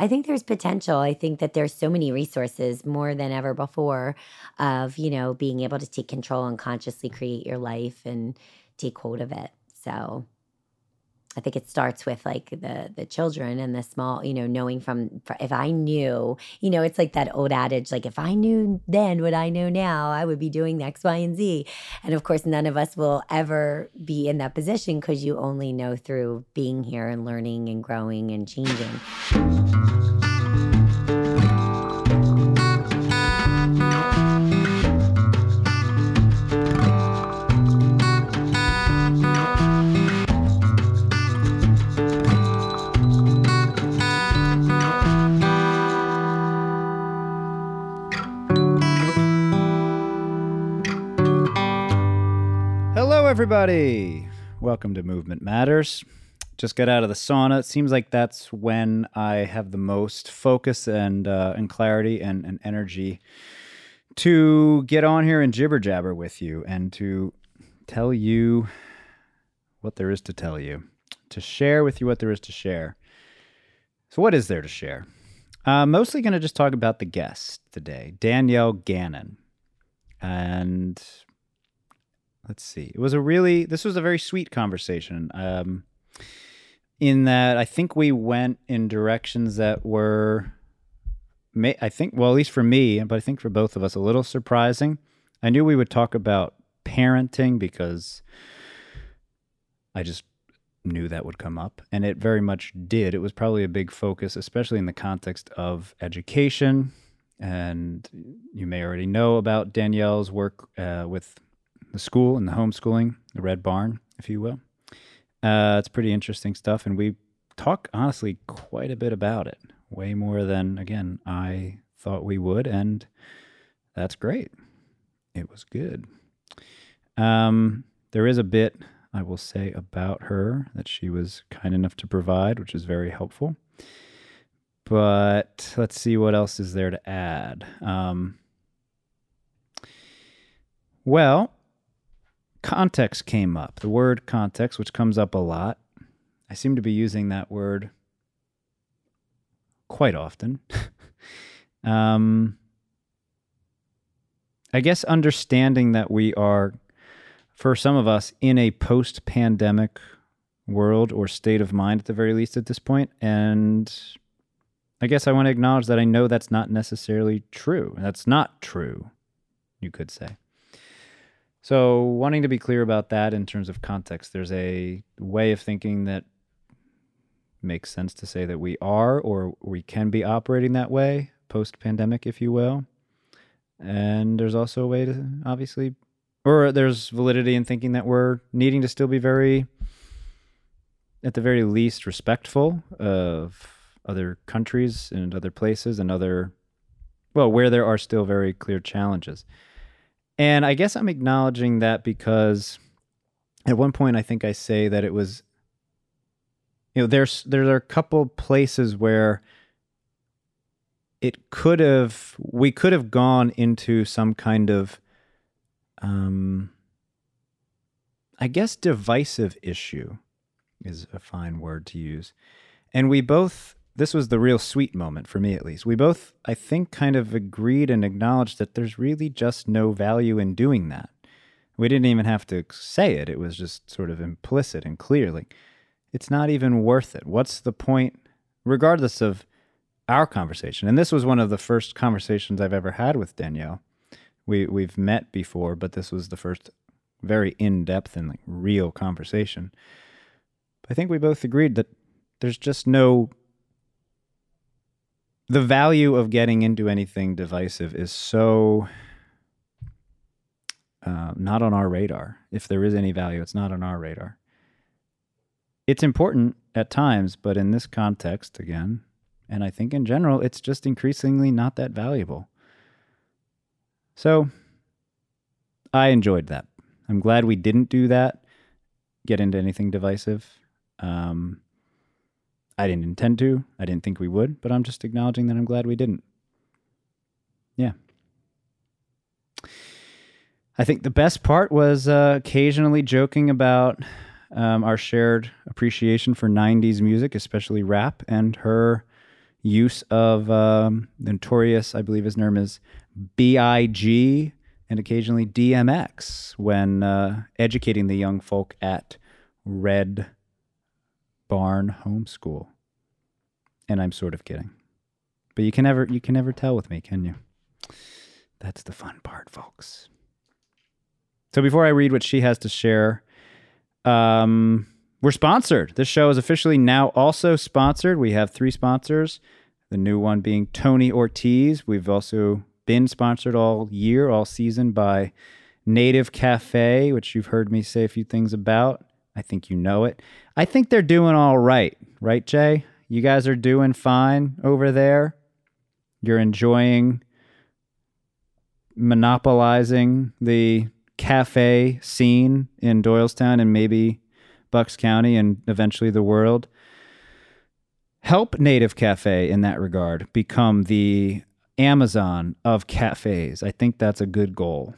I think there's potential. I think that there's so many resources more than ever before of, you know, being able to take control and consciously create your life and take hold of it. So I think it starts with like the the children and the small, you know, knowing from if I knew, you know, it's like that old adage, like if I knew then what I know now, I would be doing X, Y, and Z. And of course, none of us will ever be in that position because you only know through being here and learning and growing and changing. Everybody. Welcome to Movement Matters. Just got out of the sauna. It seems like that's when I have the most focus and uh, and clarity and, and energy to get on here and jibber jabber with you and to tell you what there is to tell you, to share with you what there is to share. So, what is there to share? Uh, mostly going to just talk about the guest today, Danielle Gannon. And let's see. It was a really this was a very sweet conversation. Um, in that I think we went in directions that were, I think, well, at least for me, but I think for both of us, a little surprising. I knew we would talk about parenting because I just knew that would come up, and it very much did. It was probably a big focus, especially in the context of education. And you may already know about Danielle's work uh, with the school and the homeschooling, the Red Barn, if you will. Uh, it's pretty interesting stuff, and we talk honestly quite a bit about it, way more than again I thought we would, and that's great. It was good. Um, there is a bit I will say about her that she was kind enough to provide, which is very helpful. But let's see what else is there to add. Um, well, context came up. The word context, which comes up a lot. I seem to be using that word quite often. um, I guess understanding that we are, for some of us, in a post pandemic world or state of mind at the very least at this point. And I guess I want to acknowledge that I know that's not necessarily true. That's not true, you could say. So, wanting to be clear about that in terms of context, there's a way of thinking that makes sense to say that we are or we can be operating that way post pandemic, if you will. And there's also a way to obviously, or there's validity in thinking that we're needing to still be very, at the very least, respectful of other countries and other places and other, well, where there are still very clear challenges. And I guess I'm acknowledging that because at one point I think I say that it was you know there's there are a couple places where it could have we could have gone into some kind of um I guess divisive issue is a fine word to use. And we both this was the real sweet moment for me at least. We both, I think, kind of agreed and acknowledged that there's really just no value in doing that. We didn't even have to say it, it was just sort of implicit and clear. Like, it's not even worth it. What's the point, regardless of our conversation? And this was one of the first conversations I've ever had with Danielle. We, we've met before, but this was the first very in depth and like real conversation. I think we both agreed that there's just no the value of getting into anything divisive is so uh, not on our radar. If there is any value, it's not on our radar. It's important at times, but in this context, again, and I think in general, it's just increasingly not that valuable. So I enjoyed that. I'm glad we didn't do that, get into anything divisive. Um, I didn't intend to. I didn't think we would, but I'm just acknowledging that I'm glad we didn't. Yeah. I think the best part was uh, occasionally joking about um, our shared appreciation for 90s music, especially rap, and her use of um, notorious, I believe his name is BIG, and occasionally DMX when uh, educating the young folk at Red Barn Homeschool. And I'm sort of kidding. But you can never you can never tell with me, can you? That's the fun part, folks. So before I read what she has to share, um, we're sponsored. This show is officially now also sponsored. We have three sponsors. The new one being Tony Ortiz. We've also been sponsored all year, all season by Native Cafe, which you've heard me say a few things about. I think you know it. I think they're doing all right, right, Jay? You guys are doing fine over there. You're enjoying monopolizing the cafe scene in Doylestown and maybe Bucks County and eventually the world. Help Native Cafe in that regard become the Amazon of cafes. I think that's a good goal.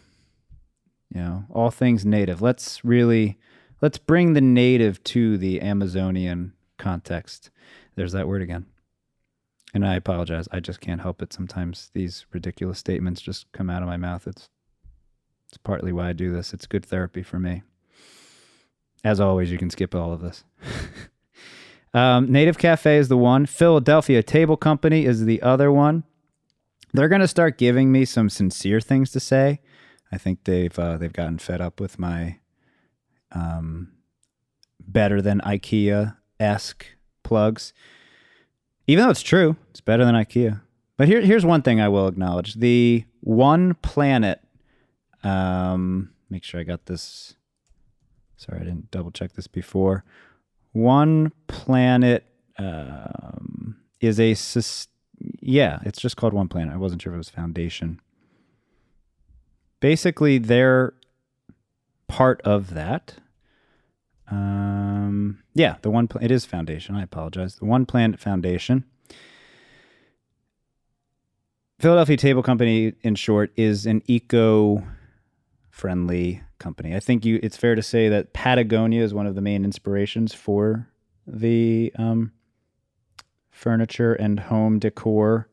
You know, all things native. Let's really let's bring the native to the Amazonian context. There's that word again. And I apologize. I just can't help it. Sometimes these ridiculous statements just come out of my mouth. It's it's partly why I do this. It's good therapy for me. As always, you can skip all of this. um, Native Cafe is the one. Philadelphia Table Company is the other one. They're going to start giving me some sincere things to say. I think they've uh, they've gotten fed up with my um, better than IKEA esque plugs. Even though it's true, it's better than IKEA. But here, here's one thing I will acknowledge: the One Planet. Um, make sure I got this Sorry, I didn't double check this before. One Planet um, is a yeah, it's just called One Planet. I wasn't sure if it was Foundation. Basically, they're part of that. Um, yeah, the one it is Foundation. I apologize. The One Planet Foundation. Philadelphia Table Company, in short, is an eco-friendly company. I think you it's fair to say that Patagonia is one of the main inspirations for the um, furniture and home decor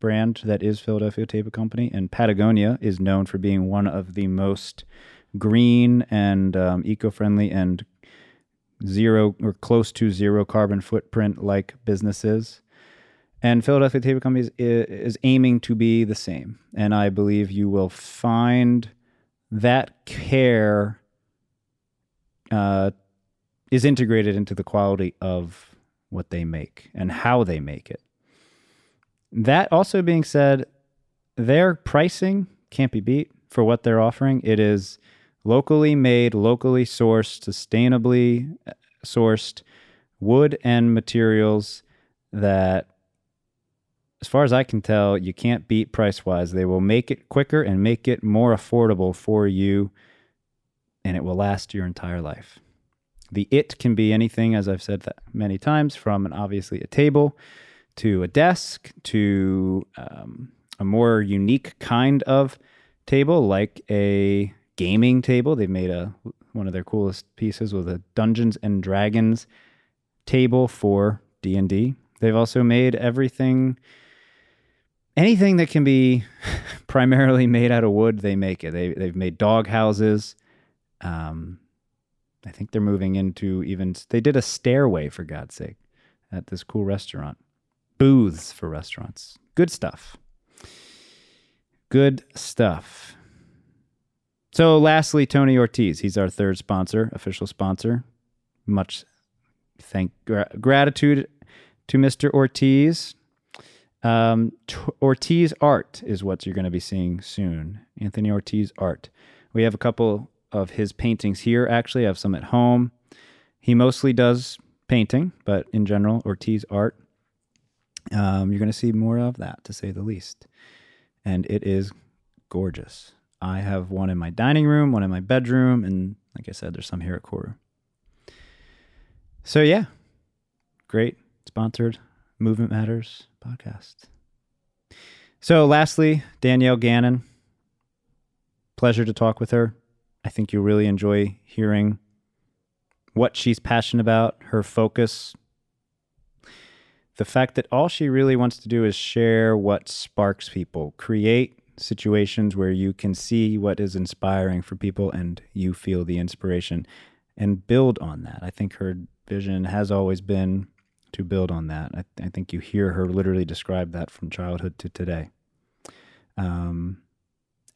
brand that is Philadelphia Table Company. And Patagonia is known for being one of the most green and um, eco-friendly and zero or close to zero carbon footprint like businesses. And Philadelphia Table Company is, aiming to be the same. And I believe you will find that care uh, is integrated into the quality of what they make and how they make it. That also being said, their pricing can't be beat for what they're offering. It is locally made, locally sourced, sustainably uh, sourced wood and materials that as far as I can tell, you can't beat price wise. They will make it quicker and make it more affordable for you, and it will last your entire life. The it can be anything, as I've said many times, from an obviously a table to a desk to um, a more unique kind of table, like a gaming table. They've made a one of their coolest pieces with a Dungeons and Dragons table for D and D. They've also made everything anything that can be primarily made out of wood, they make it. They they've made dog houses. Um, I think they're moving into even. They did a stairway for God's sake at this cool restaurant. Booths for restaurants. Good stuff. Good stuff. So, lastly, Tony Ortiz. He's our third sponsor, official sponsor. Much thank gra- gratitude to Mr. Ortiz. Um, T- Ortiz art is what you're going to be seeing soon. Anthony Ortiz art. We have a couple of his paintings here. Actually, I have some at home. He mostly does painting, but in general, Ortiz art. Um, you're going to see more of that, to say the least. And it is gorgeous. I have one in my dining room, one in my bedroom, and like I said, there's some here at Koru. So yeah, great sponsored Movement Matters podcast. So, lastly, Danielle Gannon. Pleasure to talk with her. I think you'll really enjoy hearing what she's passionate about, her focus. the fact that all she really wants to do is share what sparks people, create situations where you can see what is inspiring for people and you feel the inspiration and build on that. I think her vision has always been to build on that. I, I think you hear her literally describe that from childhood to today. Um,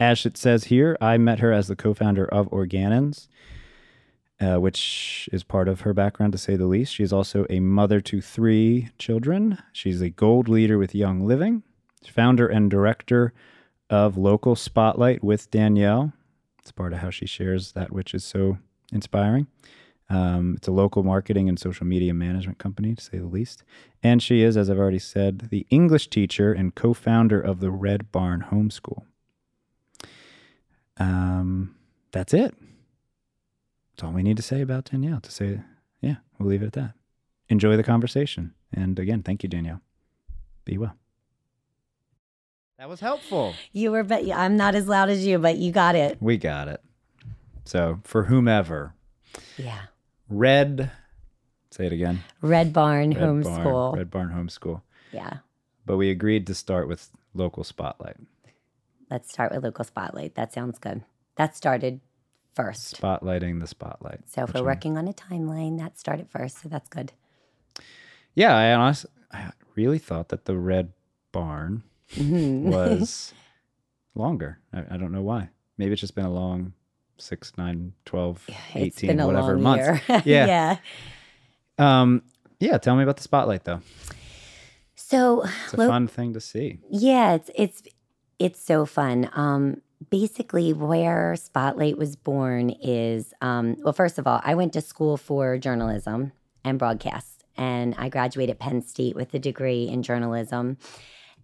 as it says here, I met her as the co founder of Organons. Uh, which is part of her background to say the least. She's also a mother to three children. She's a gold leader with Young Living, founder and director of Local Spotlight with Danielle. It's part of how she shares that which is so inspiring. Um, it's a local marketing and social media management company, to say the least. And she is, as I've already said, the English teacher and co founder of the Red Barn Homeschool. Um, that's it. That's all we need to say about Danielle. To say, yeah, we'll leave it at that. Enjoy the conversation. And again, thank you, Danielle. Be well. That was helpful. You were, but I'm not as loud as you, but you got it. We got it. So, for whomever, Yeah. Red, say it again. Red Barn Red Homeschool. Barn, Red Barn Homeschool. Yeah. But we agreed to start with local spotlight. Let's start with local spotlight. That sounds good. That started first. Spotlighting the spotlight. So if we're working on a timeline, that started first. So that's good. Yeah, I honestly, I really thought that the Red Barn Mhm. was longer. I, I don't know why. Maybe it's just been a long six, nine, 12, 18, it's been a whatever long months. Yeah. yeah. Um, yeah, tell me about the spotlight though. So It's a lo- fun thing to see. Yeah, it's it's it's so fun. Um, basically, where Spotlight was born is um, well, first of all, I went to school for journalism and broadcast, and I graduated Penn State with a degree in journalism,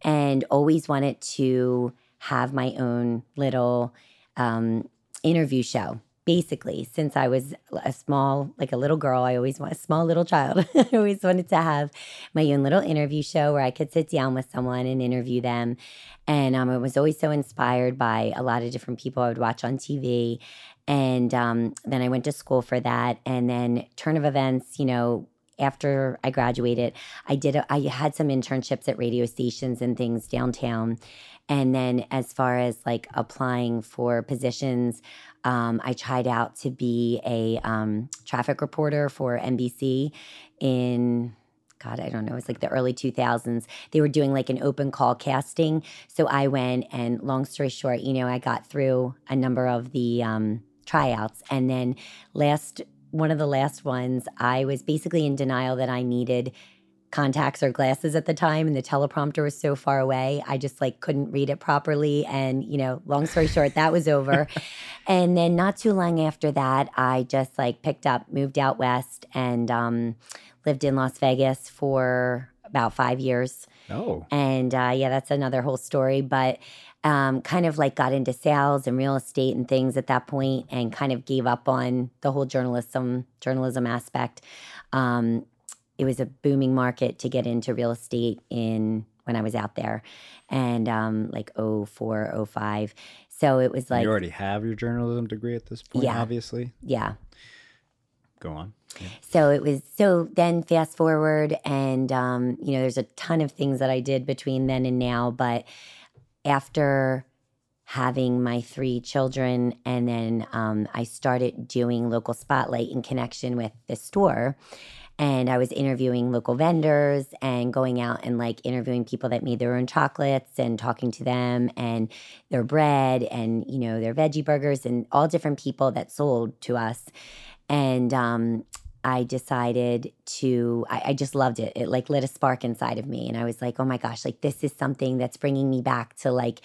and always wanted to have my own little um, interview show. Basically, since I was a small, like a little girl, I always want a small little child. I always wanted to have my own little interview show where I could sit down with someone and interview them. And um, I was always so inspired by a lot of different people I would watch on TV. And um, then I went to school for that. And then turn of events, you know, after I graduated, I did. A, I had some internships at radio stations and things downtown. And then, as far as like applying for positions, um, I tried out to be a um, traffic reporter for NBC in God, I don't know, it was like the early 2000s. They were doing like an open call casting. So I went, and long story short, you know, I got through a number of the um, tryouts. And then last, one of the last ones, I was basically in denial that I needed contacts or glasses at the time and the teleprompter was so far away i just like couldn't read it properly and you know long story short that was over. And then not too long after that i just like picked up moved out west and um, lived in las vegas for about five years. Oh, and uh, yeah that's another whole story but um, kind of like got into sales and real estate and things at that point and kind of gave up on the whole journalism journalism aspect um, it was a booming market to get into real estate in when I was out there and um like 04 05 so it was like you already have your journalism degree at this point, Yeah. obviously. yeah Go on. Yeah. so it was so then fast forward and um you know there's a ton of things that I did between then and now but after having my three children and then um, i started doing local spotlight in connection with the store. And i was interviewing local vendors and going out and like interviewing people that made their own chocolates and talking to them and their bread and you know their veggie burgers and all different people that sold to us. And um, I decided to, I, I just loved it. It like lit a spark inside of me. And I was like, oh my gosh, like this is something that's bringing me back to like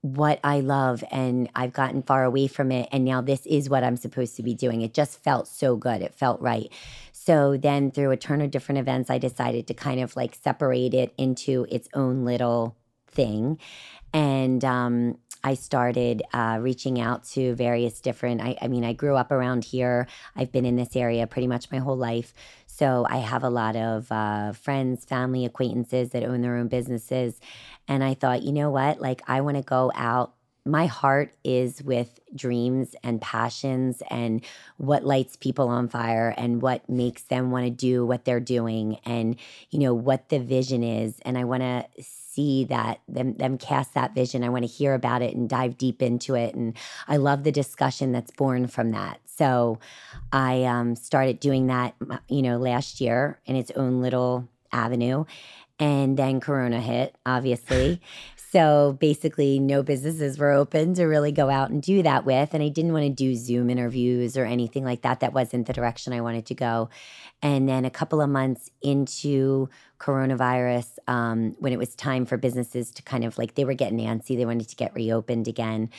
what I love. And I've gotten far away from it. And now this is what I'm supposed to be doing. It just felt so good. It felt right. So then through a turn of different events, I decided to kind of like separate it into its own little thing. And um, I started uh, reaching out to various different. I, I mean, I grew up around here. I've been in this area pretty much my whole life. So I have a lot of uh, friends, family, acquaintances that own their own businesses. And I thought, you know what? Like, I want to go out my heart is with dreams and passions and what lights people on fire and what makes them want to do what they're doing and you know what the vision is. And i want to see that them them cast that vision. I want to hear about it and dive deep into it. And i love the discussion that's born from that. So i um, started doing that you know last year in its own little avenue. And then corona hit obviously so basically, no businesses were open to really go out and do that with. And I didn't want to do Zoom interviews or anything like that. That wasn't the direction I wanted to go. And then a couple of months into coronavirus, um, when it was time for businesses to kind of like they were getting antsy, they wanted to get reopened again,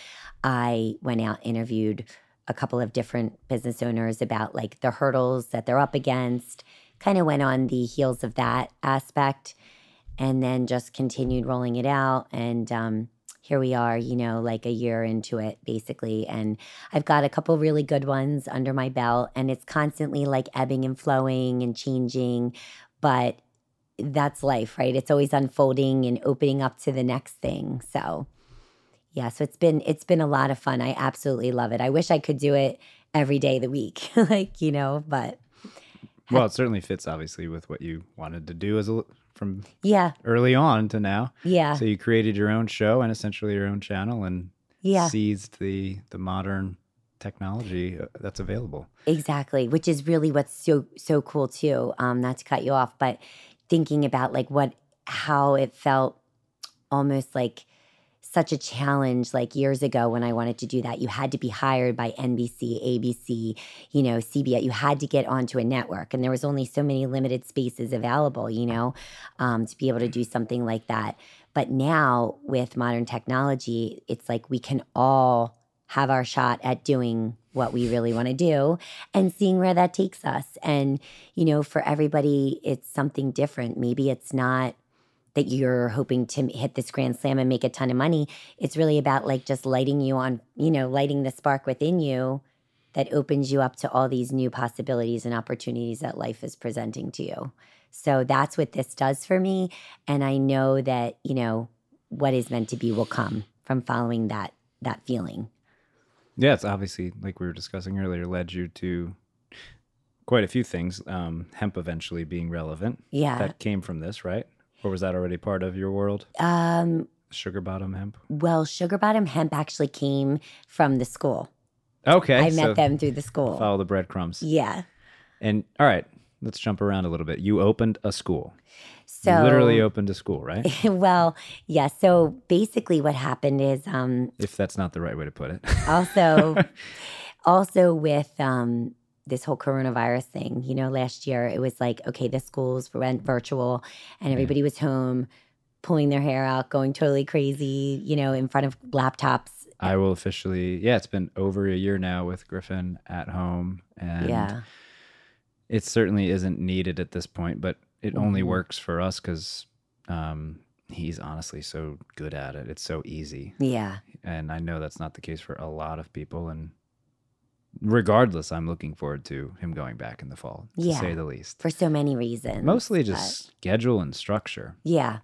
I went out, interviewed a couple of different business owners about like the hurdles that they're up against, kind of went on the heels of that aspect and then just continued rolling it out. And um, here we are, you know, like a year into it, basically. And I've got a couple really good ones under my belt, and it's constantly like ebbing and flowing and changing. But that's life, right? It's always unfolding and opening up to the next thing. So, yeah, so it's been it's been a lot of fun. I absolutely love it. I wish I could do it every day of the week, like you know, but well, it certainly fits obviously with what you wanted to do as a from yeah early on to now. Yeah. So you created your own show and essentially your own channel and yeah. seized the the modern technology uh, that's available. Exactly, which is really what's so so cool too. Um, not to cut you off, but thinking about like what how it felt almost like such a challenge like years ago when I wanted to do that. You had to be hired by NBC, ABC, you know, CBS. You had to get onto a network, and there was only so many limited spaces available, you know, um, to be able to do something like that. But now with modern technology, it's like we can all have our shot at doing what we really want to do and seeing where that takes us. And, you know, for everybody, it's something different. Maybe it's not that you're hoping to hit this grand slam and make a ton of money. It's really about like just lighting you on, you know, lighting the spark within you that opens you up to all these new possibilities and opportunities that life is presenting to you. So that's what this does for me. And I know that, you know, what is meant to be will come from following that that feeling. Yeah, it's obviously like we were discussing earlier, led you to quite a few things. Um, hemp eventually being relevant. Yeah. That came from this, right? Or was that already part of your world? Um, Sugar bottom hemp? well, Sugar Bottom Hemp actually came from the school. Okay. I so met them through the school. Follow the breadcrumbs. Yeah. And all right, let's jump around a little bit. You opened a school. So you literally opened a school, right? well, yeah. So basically, what happened is um, if that's not the right way to put it. also, also with um, this whole coronavirus thing. You know, last year it was like, okay, the schools went virtual, and everybody was home, pulling their hair out, going totally crazy. You know, in front of laptops. I will officially, yeah, it's been over a year now with Griffin at home, and yeah. it certainly isn't needed at this point, but it only Mhm. works for us because um, he's honestly so good at it. It's so easy. Yeah. And I know that's not the case for a lot of people. And regardless, I'm looking forward to him going back in the fall, to Yeah. say the least. For so many reasons. Mostly but- just schedule and structure. Yeah.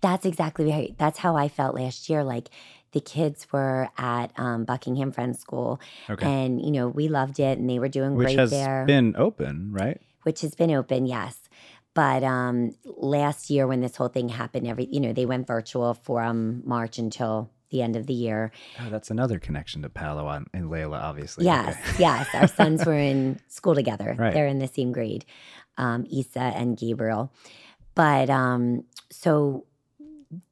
That's exactly right. That's how I felt last year. Like the kids were at um, Buckingham Friends School Okay. and, you know, we loved it and they were doing Which great has there. been open, right? which has been open, yes. But um, last year, when this whole thing happened, every you know they went virtual from March until the end of the year. Oh, that's another connection to Palo and and Layla, obviously. Yes, Okay. yes. Our sons were in school together. Right. They're in the same grade, um, Issa and Gabriel. But um, so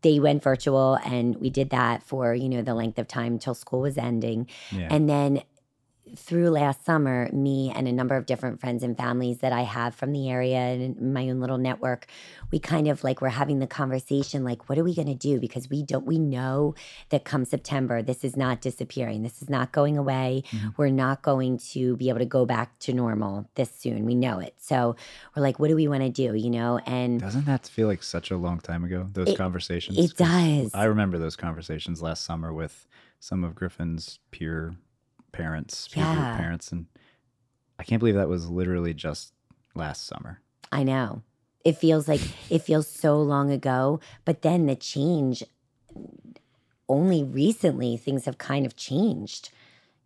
they went virtual, and we did that for you know the length of time till school was ending. Yeah. And then through last summer, me and a number of different friends and families that I have from the area and my own little network, we kind of like were having the conversation like, what are we going to do? Because we don't, we know that come September, this is not disappearing. This is not going away. Mhm. We're not going to be able to go back to normal this soon. We know it. So we're like, what do we want to do? You know? And Doesn't that feel like such a long time ago? Those It- conversations. it does. I remember those conversations last summer with some of Griffin's peer parents, peer group Yeah. parents, and I can't believe that was literally just last summer. I know. It feels like it feels so long ago, but then the change only recently things have kind of changed,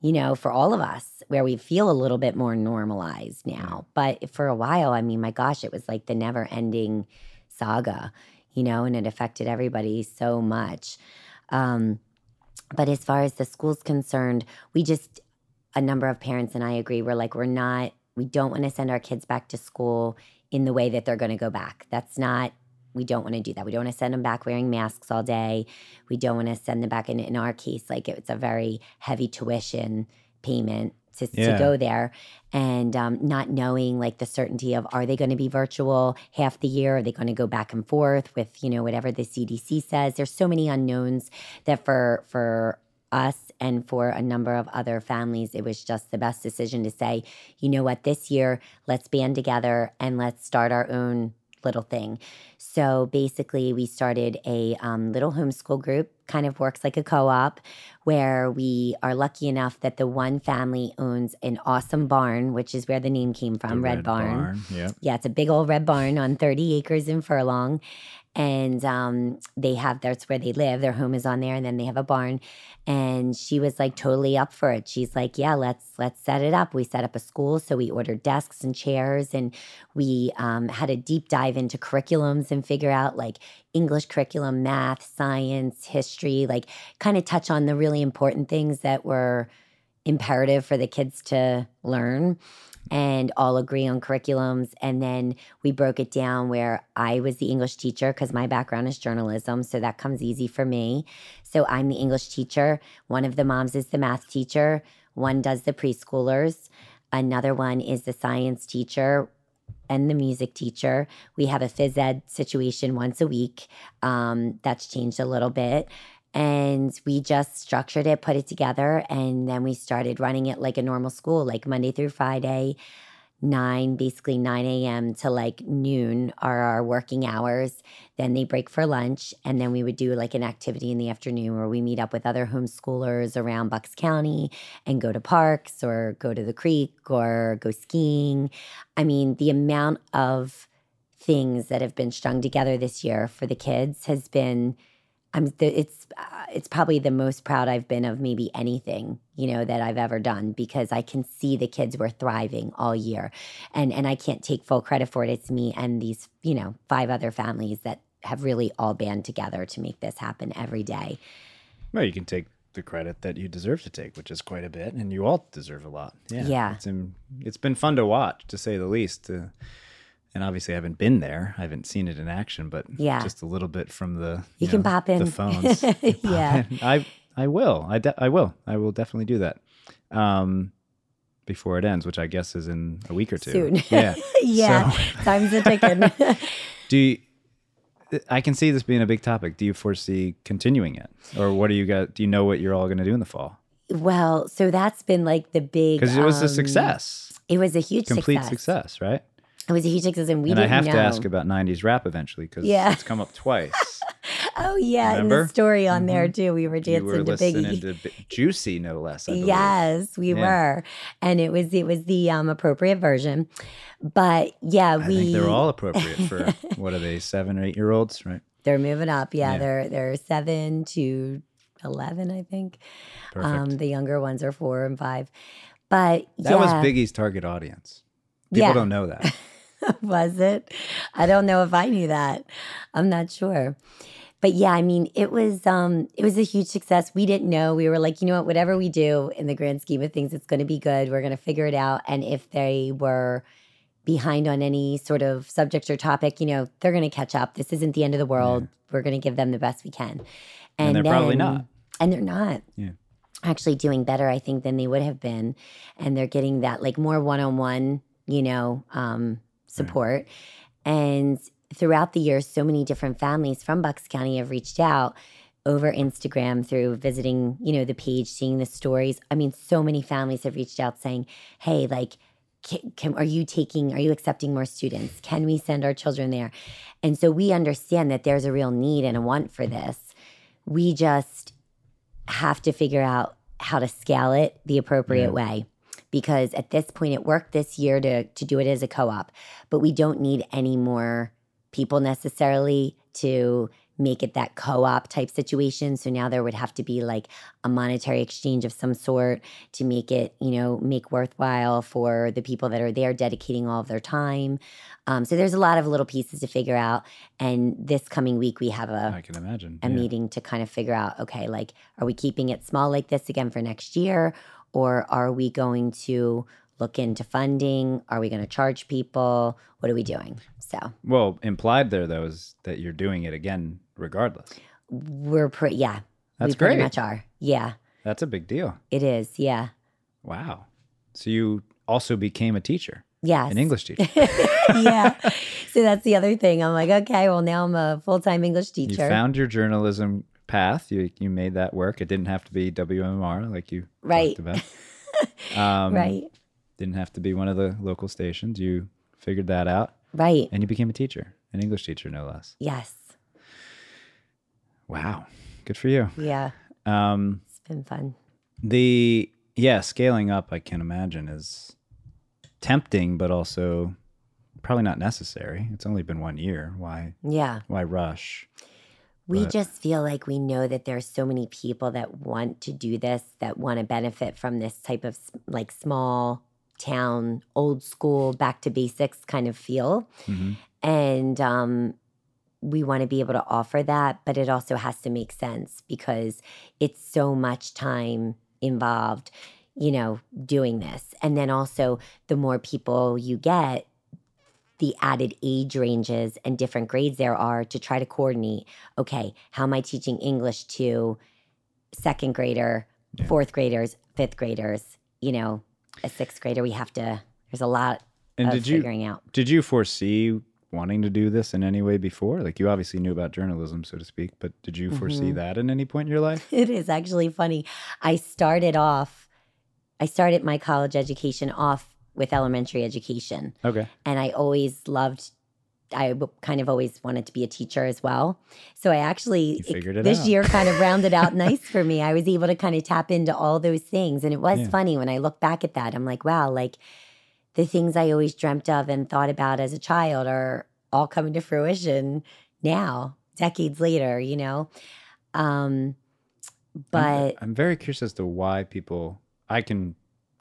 you know, for all of us, where we feel a little bit more normalized now. But for a while, I mean, my gosh, it was like the never ending saga, you know, and it affected everybody so much. Um, but as far as the school's concerned, we just, a number of parents and I agree, we're like, we're not, we don't want to send our kids back to school in the way that they're going to go back. That's not, we don't want to do that. We don't want to send them back wearing masks all day. We don't want to send them back in, in our case, like it's a very heavy tuition payment to, Yeah. to go there and um, not knowing like the certainty of are they going to be virtual half the year? Are they going to go back and forth with, you know, whatever the CDC says? There's so many unknowns that for, for, us and for a number of other families, it was just the best decision to say, you know what, this year, let's band together and let's start our own little thing. So basically, we started a um, little homeschool group, kind of works like a co op, where we are lucky enough that the one family owns an awesome barn, which is where the name came The from, Red, barn. Yep. Yeah, it's a big old red barn on 30 acres in Furlong. And um, they have, that's where they live. Their home is on there. And then they have a barn. And she was like totally up for it. She's like, yeah, let's, let's set it up. We set up a school. So we ordered desks and chairs and we um, had a deep dive into curriculums and figure out like English curriculum, math, science, history, like kind of touch on the really important things that were imperative for the kids to learn and all agree on curriculums. And then we broke it down where I was the English teacher because my background is journalism. So that comes easy for me. So I'm the English teacher. One of the moms is the math teacher. One does the preschoolers. Another one is the science teacher and the music teacher. We have a phys ed situation once a week. Um, that's changed a little bit. And we just structured it, put it together, and then we started running it like a normal school, like Monday through Friday, nine, basically 9 a.m. to like noon are our working hours. Then they break for lunch. And then we would do like an activity in the afternoon where we meet up with other homeschoolers around Bucks County and go to parks or go to the creek or go skiing. I mean, the amount of things that have been strung together this year for the kids has been I'm the, it's uh, it's probably the most proud I've been of maybe anything you know that I've ever done because I can see the kids were thriving all year, and and I can't take full credit for it. It's me and these you know five other families that have really all band together to make this happen every day. Well, you can take the credit that you deserve to take, which is quite a bit, and you all deserve a lot. Yeah, Yeah. It's, in, it's been fun to watch, to say the least. Uh, and obviously, I haven't been there. I haven't seen it in action, but Yeah. just a little bit from the You can know, pop in. the phones. Yeah. I I will. I de- I will. I will definitely do that. Um, before it ends, which I guess is in a week or two. Soon. Yeah. yeah, So- time's a ticking. Do you, I can see this being a big topic. Do you foresee continuing it, or what do you got? Do you know what you're all going to do in the fall? well, so that's been like the big Because it was a um, success, It was a huge complete success. success, right? It was a huge success, and we and I have know. to ask about '90s rap eventually because Yeah. it's come up twice. Oh yeah, and the story on there too. We were dancing were to Biggie. to Bi- Juicy, no less. I. Yes, we Yeah. were, and it was it was the um, appropriate version. But yeah, I we they're all appropriate for what are they, seven or eight year olds, right? they're moving up. Yeah, Yeah. they're they're seven to eleven, I think. Perfect. Um, the younger ones are four and five. But that yeah, was Biggie's target audience. People Yeah. don't know that. was it? I don't know if I knew that. I'm not sure. But yeah, I mean, it was um it was a huge success. We didn't know. We were like, you know what, whatever we do in the grand scheme of things, it's gonna be good. We're gonna figure it out. And if they were behind on any sort of subject or topic, you know, they're gonna catch up. This isn't the end of the world. We're gonna give them the best we can. And they're probably not. And they're not. Yeah. Actually doing better, I think, than they would have been. And they're getting that like more one on one, you know, um, support. And throughout the years, so many different families from Bucks County have reached out over Instagram through visiting, you know, the page, seeing the stories. I mean, so many families have reached out saying, "Hey, like, can, can are you taking? Are you accepting more students? Can we send our children there?" And so we understand that there's a real need and a want for this. We just have to figure out how to scale it the appropriate Yeah. way because at this point it worked this year to to do it as a co-op but we don't need any more people necessarily to make it that co-op type situation so now there would have to be like a monetary exchange of some sort to make it you know make worthwhile for the people that are there dedicating all of their time um, so there's a lot of little pieces to figure out and this coming week we have a I can imagine. a yeah. meeting to kind of figure out okay like are we keeping it small like this again for next year or are we going to look into funding? Are we going to charge people? What are we doing? So. Well, implied there though is that you're doing it again regardless. we're pretty yeah. That's we pretty much are. Yeah. That's a big deal. it is yeah. Wow. So you also became a teacher, yes. An English teacher. yeah. So that's the other thing. I'm like okay well now i'm a full-time english you teacher. found your journalism path. You you made that work. It didn't have to be WMR like you Right. talked about. Um, right Didn't have to be one of the local stations. You figured that out, right and you became a teacher, an English teacher, no less. yes Wow. Good for you. yeah Um, it's been fun the yeah, scaling up, I can imagine, is tempting, but also probably not necessary. It's only been one year. Why? yeah Why rush? We But- just feel like we know that there are so many people that want to do this, that want to benefit from this type of like small town, old school, back to basics kind of feel. Mhm. And um, we want to be able to offer that, but it also has to make sense because it's so much time involved, you know, doing this. And then also, the more people you get, the added age ranges and different grades there are to try to coordinate okay, how am I teaching English to second grader, Yeah. fourth graders, fifth graders, you know, a sixth grader? We have to, there's a lot And of did you figuring out. did you foresee wanting to do this in any way before? Like you obviously knew about journalism, so to speak, but did you foresee Mhm. that in any point in your life? It is actually funny. I started off, I started my college education off with elementary education. Okay. And I always loved, I kind of always wanted to be a teacher as well. So I actually, it this out. year kind of rounded out nice for me. I was able to kind of tap into all those things. And it was Yeah. funny when I look back at that. I'm like, wow, like the things I always dreamt of and thought about as a child are all coming to fruition now, decades later, you know? Um, I'm- but I'm, very curious as to why people. I can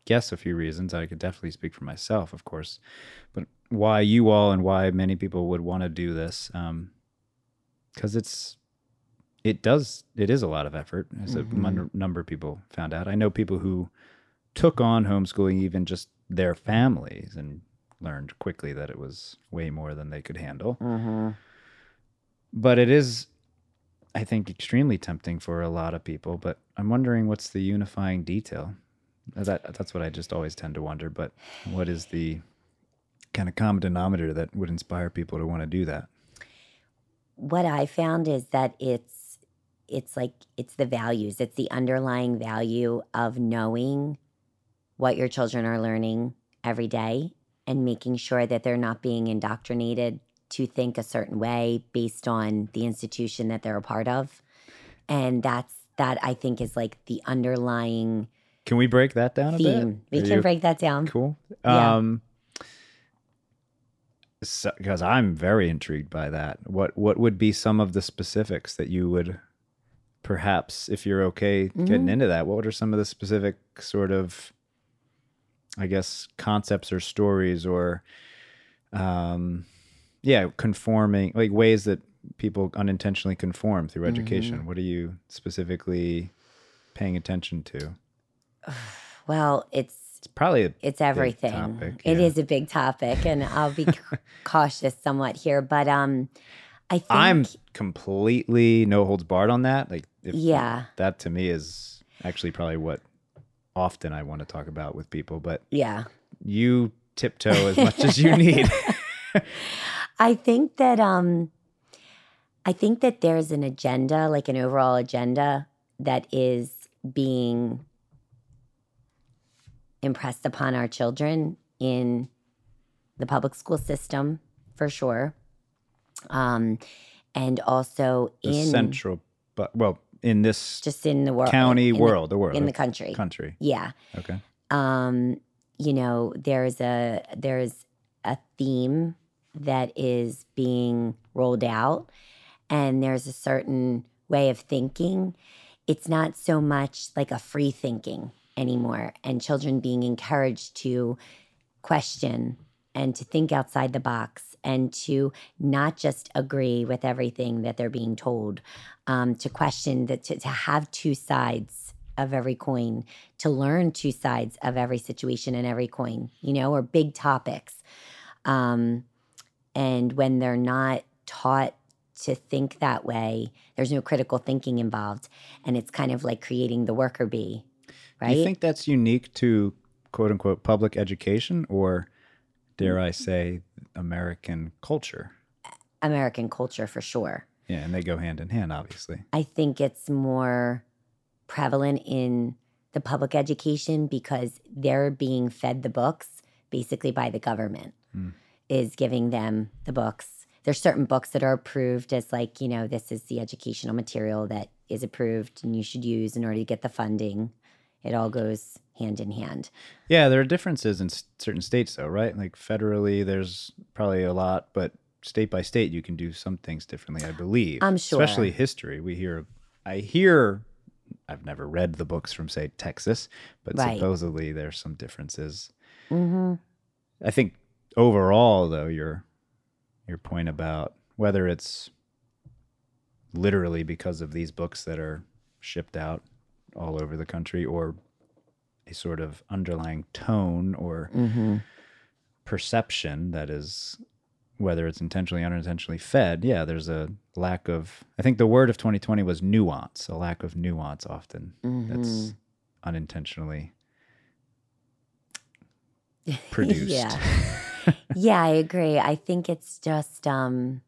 guess a few reasons. I could definitely speak for myself, of course, but why you all and why many people would want to do this? Because it's it does it is a lot of effort, as a Mhm. mon- number of people found out. I know people who took on homeschooling, even just their families, and learned quickly that it was way more than they could handle Mhm. but it is i think extremely tempting for a lot of people but i'm wondering what's the unifying detail Uh, that that's what i just always tend to wonder but what is the kind of common denominator that would inspire people to want to do that what I found is that it's it's like it's the values. It's the underlying value of knowing what your children are learning every day and making sure that they're not being indoctrinated to think a certain way based on the institution that they're a part of. And that's that I think is like the underlying can we break that down a theme. We Are can you- break that down. cool Yeah. um because i'm very intrigued by that what what would be some of the specifics that you would perhaps if you're okay getting Mhm. into that what are some of the specific sort of i guess concepts or stories or um yeah conforming like ways that people unintentionally conform through education what are you specifically paying attention to Well, it's it's probably a it's everything. topic, yeah. is a big topic, and I'll be cautious somewhat here, but um, I think I'm completely no holds barred on that. Like, if yeah, that to me is actually probably what often I want to talk about with people. But yeah. you tiptoe as much as you need. I think that um, I think that there's an agenda, like an overall agenda, that is being impressed upon our children in the public school system, for sure. Um, and also the in central, but well, in this just in the world, county in the- world, the world, in the country. country. Yeah. Okay. um you know there's a there's a theme that is being rolled out and there's a certain way of thinking. It's not so much like a free thinking anymore, and children being encouraged to question and to think outside the box and to not just agree with everything that they're being told, um, to question that to, to have two sides of every coin, to learn two sides of every situation and every coin, you know, or big topics. Um, and when they're not taught to think that way, there's no critical thinking involved. And it's kind of like creating the worker bee, right? Do you think that's unique to quote unquote public education or dare I say American culture? American culture for sure. Yeah, and they go hand in hand, obviously. I think it's more prevalent in the public education because they're being fed the books basically by the government Mm. is giving them the books there's certain books that are approved as like you know this is the educational material that is approved and you should use in order to get the funding it all goes hand in hand Yeah, there are differences in certain states, though, right? Like federally, there's probably a lot, but state by state, you can do some things differently. I believe. I'm sure. especially history. We hear, I hear, I've never read the books from say Texas, but Right. supposedly there's some differences. mm-hmm. I think overall, though, your your point about whether it's literally because of these books that are shipped out all over the country, or a sort of underlying tone or Mm-hmm. perception that is whether it's intentionally or unintentionally fed yeah there's a lack of i think the word of 2020 was nuance a lack of nuance often that's unintentionally produced Yeah. yeah, I agree. I think it's just um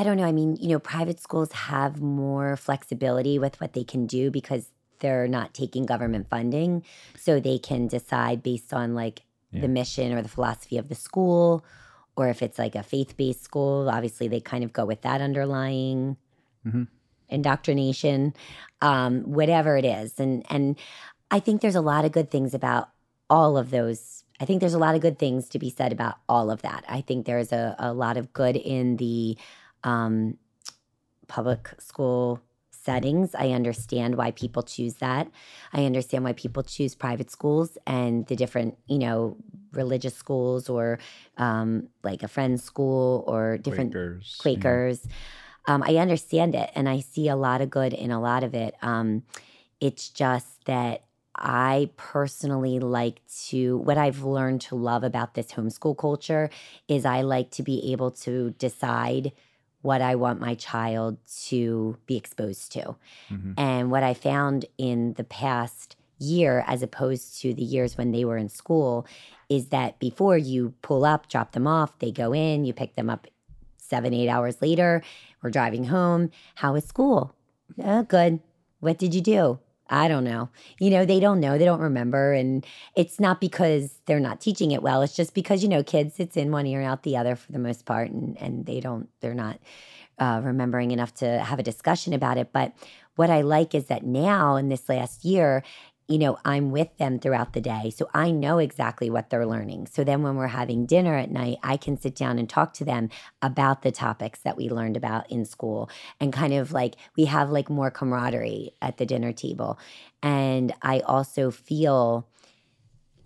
I don't know. I mean, you know, private schools have more flexibility with what they can do because they're not taking government funding. So they can decide based on like Yeah. the mission or the philosophy of the school or if it's like a faith-based school, obviously they kind of go with that underlying Mhm. indoctrination, um, whatever it is. And and I think there's a lot of good things about all of those. I think there's a lot of good things to be said about all of that. I think there's a, a lot of good in the um, public school settings. I understand why people choose that. I understand why people choose private schools and the different, you know, religious schools or um, like a friend's school or different Quakers, yeah. Quakers. Um, I understand it and I see a lot of good in a lot of it. Um, it's just that I personally like to, what I've learned to love about this homeschool culture is I like to be able to decide what I want my child to be exposed to. Mhm. And what I found in the past year, as opposed to the years when they were in school, is that before you pull up, drop them off, they go in, you pick them up seven, eight hours later, we're driving home. How was school? Oh, good. What did you do? I don't know. You know, they don't know, they don't remember. And it's not because they're not teaching it well. It's just because, you know, kids, it's in one ear and out the other for the most part. And, and they don't, they're not uh, remembering enough to have a discussion about it. But what I like is that now in this last year, you know, I'm with them throughout the day. So I know exactly what they're learning. So then when we're having dinner at night, I can sit down and talk to them about the topics that we learned about in school and kind of like we have like more camaraderie at the dinner table. And I also feel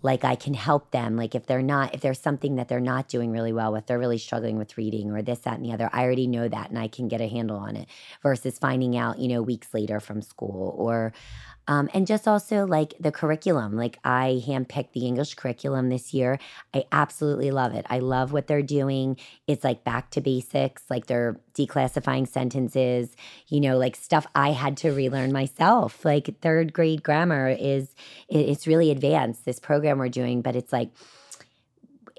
like I can help them. Like if they're not, if there's something that they're not doing really well with, they're really struggling with reading or this, that, and the other, I already know that and I can get a handle on it versus finding out, you know, weeks later from school or, um, and just also like the curriculum. Like I handpicked the English curriculum this year. I absolutely love it. I love what they're doing. It's like back to basics, like they're declassifying sentences, you know, like stuff I had to relearn myself. Like third grade grammar is, it's really advanced, this program we're doing, but it's like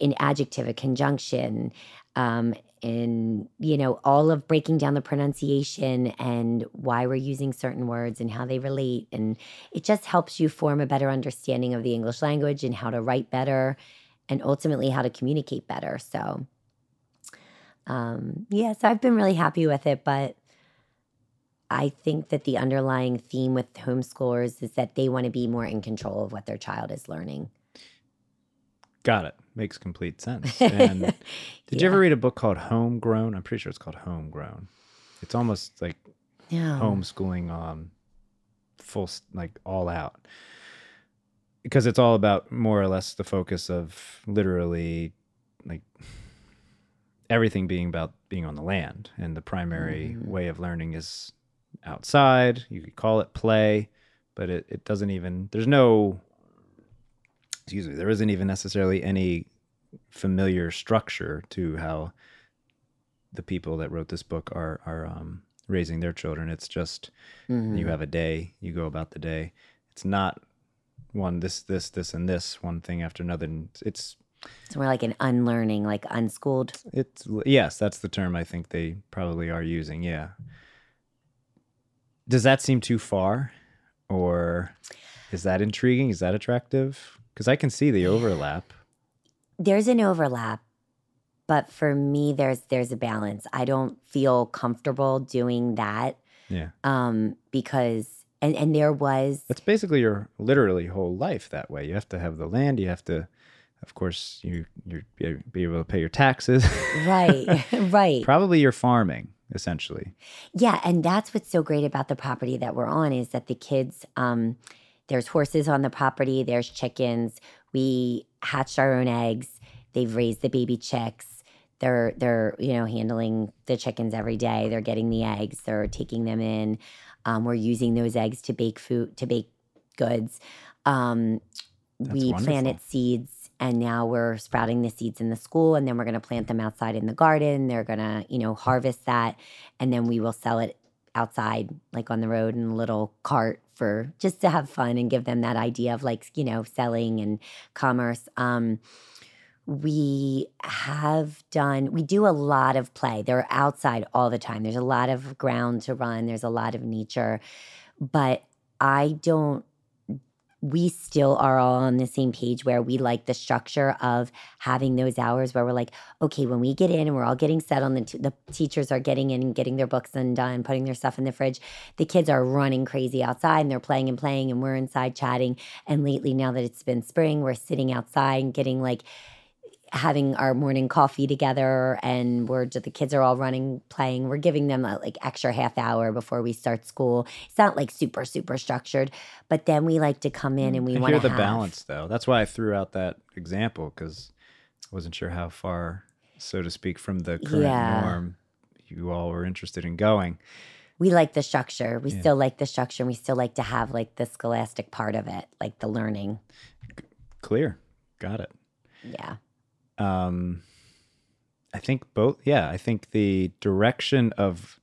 an adjective, a conjunction, um, in you know all of breaking down the pronunciation and why we're using certain words and how they relate. And it just helps you form a better understanding of the english language and how to write better and ultimately how to communicate better. So um yeah so i've been really happy with it but i think that the underlying theme with homeschoolers is that they want to be more in control of what their child is learning. Got it. Makes complete sense. And did you ever read a book called Homegrown? I'm pretty sure it's called Homegrown. It's almost like Yeah. homeschooling on full like all out because it's all about more or less the focus of literally like everything being about being on the land and the primary Mhm. way of learning is outside you could call it play but it, it doesn't even there's no excuse me there isn't even necessarily any familiar structure to how the people that wrote this book are are um, raising their children. It's just Mhm. you have a day, you go about the day. It's not one this this this and this one thing after another. And It's It's more like an unlearning, like unschooled. it's yes, that's the term I think they probably are using. Yeah. Does that seem too far, or is that intriguing? Is that attractive? Because I can see the overlap. There's an overlap, but for me, there's there's a balance. I don't feel comfortable doing that Yeah, um, because and and there was that's basically your literally whole life that way. You have to have the land. You have to, of course, you you be able to pay your taxes. right, right. Probably you're farming essentially. Yeah, and that's what's so great about the property that we're on is that the kids um there's horses on the property, there's chickens. We hatched our own eggs. They've raised the baby chicks. They're they're, you know, handling the chickens every day. They're getting the eggs. They're taking them in. Um, we're using those eggs to bake food, to bake goods. Um, we wonderful. planted seeds and now we're sprouting the seeds in the school and then we're going to plant them outside in the garden they're going to you know harvest that and then we will sell it outside like on the road in a little cart for just to have fun and give them that idea of like you know selling and commerce. Um we have done we do a lot of play. They're outside all the time. There's a lot of ground to run. There's a lot of nature. But i don't we still are all on the same page where we like the structure of having those hours where we're like, okay, when we get in and we're all getting settled, and the, t- the teachers are getting in and getting their books and done, putting their stuff in the fridge, the kids are running crazy outside and they're playing and playing, and we're inside chatting. And lately, now that it's been spring, we're sitting outside and getting like having our morning coffee together and we're just the kids are all running playing we're giving them a like extra half hour before we start school it's not like super super structured but then we like to come in mm. and we I want hear to the balance though. That's why I threw out that example because I wasn't sure how far, so to speak, from the current Yeah. norm you all were interested in going. we like the structure we Yeah. still like the structure and we still like to have like the scholastic part of it like the learning Clear, got it. yeah um i think both yeah i think the direction of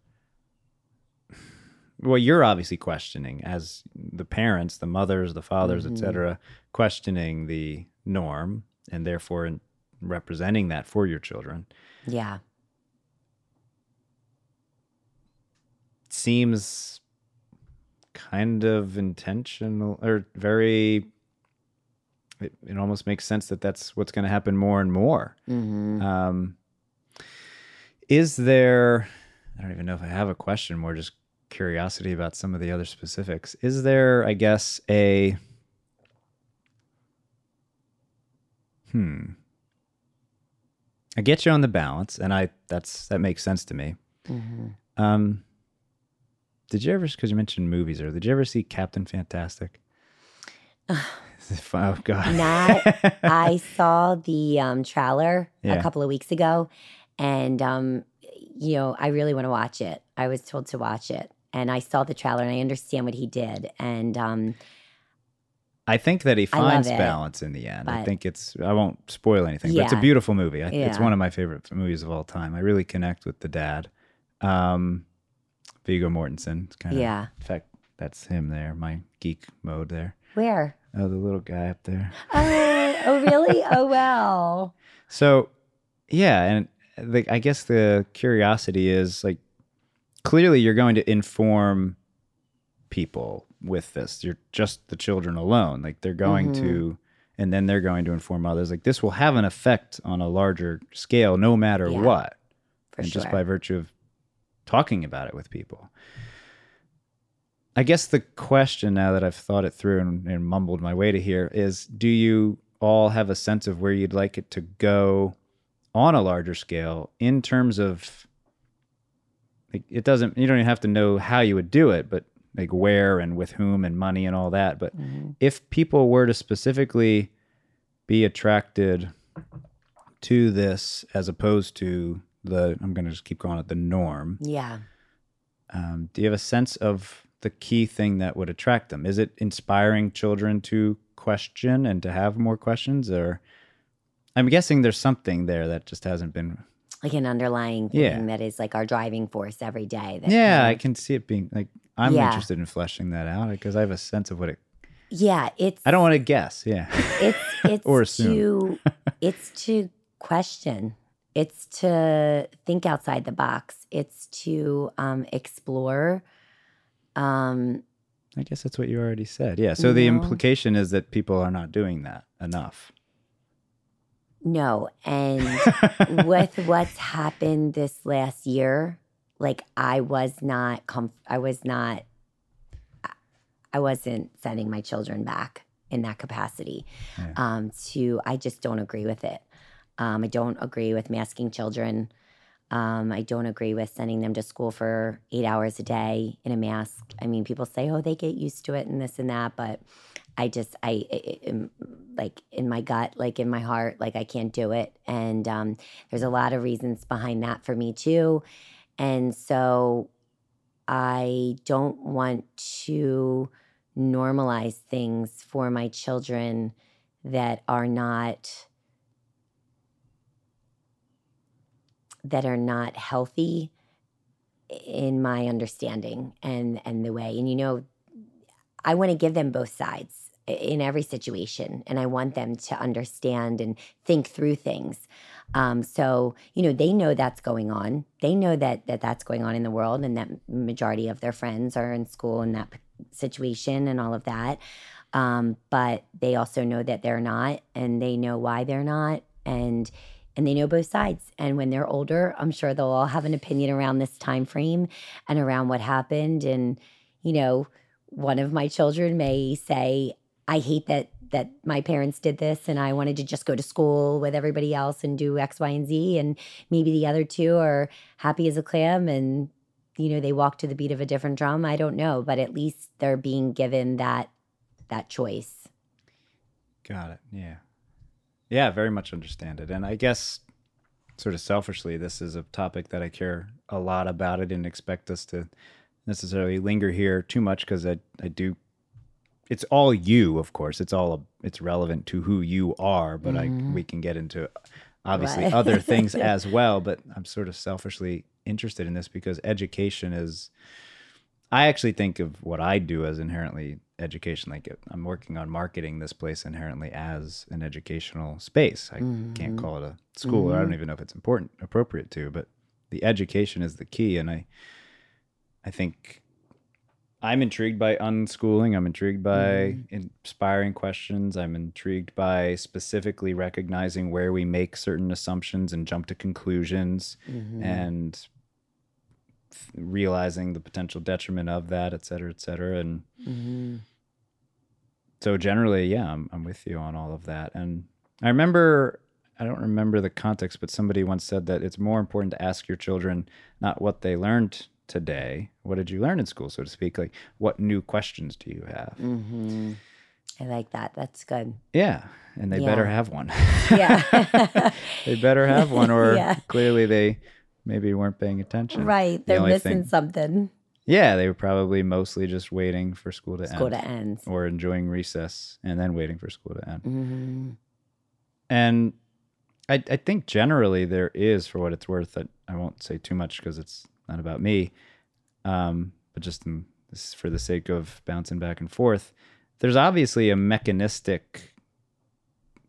well you're obviously questioning as the parents the mothers the fathers Mhm. etc questioning the norm and therefore in representing that for your children yeah seems kind of intentional or very it, it almost makes sense that that's what's going to happen more and more hmm Um, is there, I don't even know if I have a question, more just curiosity about some of the other specifics. Is there, I guess, a, hmm, I get you on the balance, and I, that's, that makes sense to me. hmm Um, did you ever, because you mentioned movies or did you ever see Captain Fantastic? oh, God. Not- I saw the um, trailer Yeah. a couple of weeks ago, and um, you know, I really want to watch it. I was told to watch it, and I saw the trailer, and I understand what he did, and um, I think that he finds it, balance in the end. I think it's, I won't spoil anything, but it's a beautiful movie. I, It's one of my favorite movies of all time. I really connect with the dad. Um, Viggo Mortensen. It's kind of, yeah. in fact, that's him there, my geek mode there. Where? Oh, the little guy up there. Oh, oh, really? Oh, wow. So, yeah, and the, I guess the curiosity is like clearly you're going to inform people with this. You're just the children alone. Like they're going Mhm. to, and then they're going to inform others. Like this will have an effect on a larger scale, no matter Yeah, what, For and sure. just by virtue of talking about it with people. I guess the question now that I've thought it through and, and mumbled my way to here is do you all have a sense of where you'd like it to go on a larger scale in terms of like it doesn't you don't even have to know how you would do it, but like where and with whom and money and all that. But Mm-hmm. if people were to specifically be attracted to this as opposed to the I'm going to just keep calling it the norm. Yeah. Um, do you have a sense of the key thing that would attract them? Is it inspiring children to question and to have more questions, or I'm guessing there's something there that just hasn't been. Like an underlying thing Yeah. that is like our driving force every day. That Yeah, kind I can see it being like I'm Yeah. interested in fleshing that out because I have a sense of what it. yeah, it's I don't want to guess. Yeah, it's it's Or to assume. it's to question it's to think outside the box it's to um, explore um, I guess that's what you already said. Yeah. So the implication is that people are not doing that enough. no and with what's happened this last year like i was not comf- i was not i wasn't sending my children back in that capacity Yeah. um, to i just don't agree with it um, i don't agree with masking children um, i don't agree with sending them to school for eight hours a day in a mask. I mean people say oh they get used to it and this and that but i just i, am like in my gut like in my heart like i can't do it. And um, there's a lot of reasons behind that for me too. And so i don't want to normalize things for my children that are not that are not healthy in my understanding and and the way. And you know i want to give them both sides in every situation and i want them to understand and think through things. Um, so you know they know that's going on. They know that that that's going on in the world and that majority of their friends are in school in that situation and all of that. Um, but they also know that they're not and they know why they're not and and they know both sides. And when they're older i'm sure they'll all have an opinion around this time frame and around what happened. And you know one of my children may say i hate that that my parents did this and i wanted to just go to school with everybody else and do x y and z. And maybe the other two are happy as a clam and you know they walk to the beat of a different drum. I don't know but at least they're being given that that choice. Got it. Yeah. Yeah, very much understand it. And I guess sort of selfishly, this is a topic that I care a lot about. I didn't expect us to necessarily linger here too much because I, I do it's all you, of course. It's all it's relevant to who you are, but I mm-hmm. we can get into obviously Right. other things as well. But I'm sort of selfishly interested in this because education is I actually think of what I do as inherently education. Like uh, I'm working on marketing this place inherently as an educational space. I can't mm-hmm. call it a school, or I don't mm-hmm. even know if it's important, appropriate to. But the education is the key, and I, I think I'm intrigued by unschooling. I'm intrigued by mm-hmm. inspiring questions. I'm intrigued by specifically recognizing where we make certain assumptions and jump to conclusions and f- realizing the potential detriment of that, et cetera, et cetera. And mm-hmm. so generally, yeah, I'm, I'm with you on all of that. And I remember, I don't remember the context, but somebody once said that it's more important to ask your children not what they learned today, what did you learn in school, so to speak, like what new questions do you have? Mm-hmm. i like that that's good Yeah, and they better have one. yeah they better have one, or Yeah. clearly they maybe weren't paying attention. right The they're missing thing- something Yeah, they were probably mostly just waiting for school to school end, to end or enjoying recess and then waiting for school to end. mm-hmm. And I, I think generally there is, for what it's worth, that I won't say too much because it's not about me, um, but just in, this for the sake of bouncing back and forth. There's obviously a mechanistic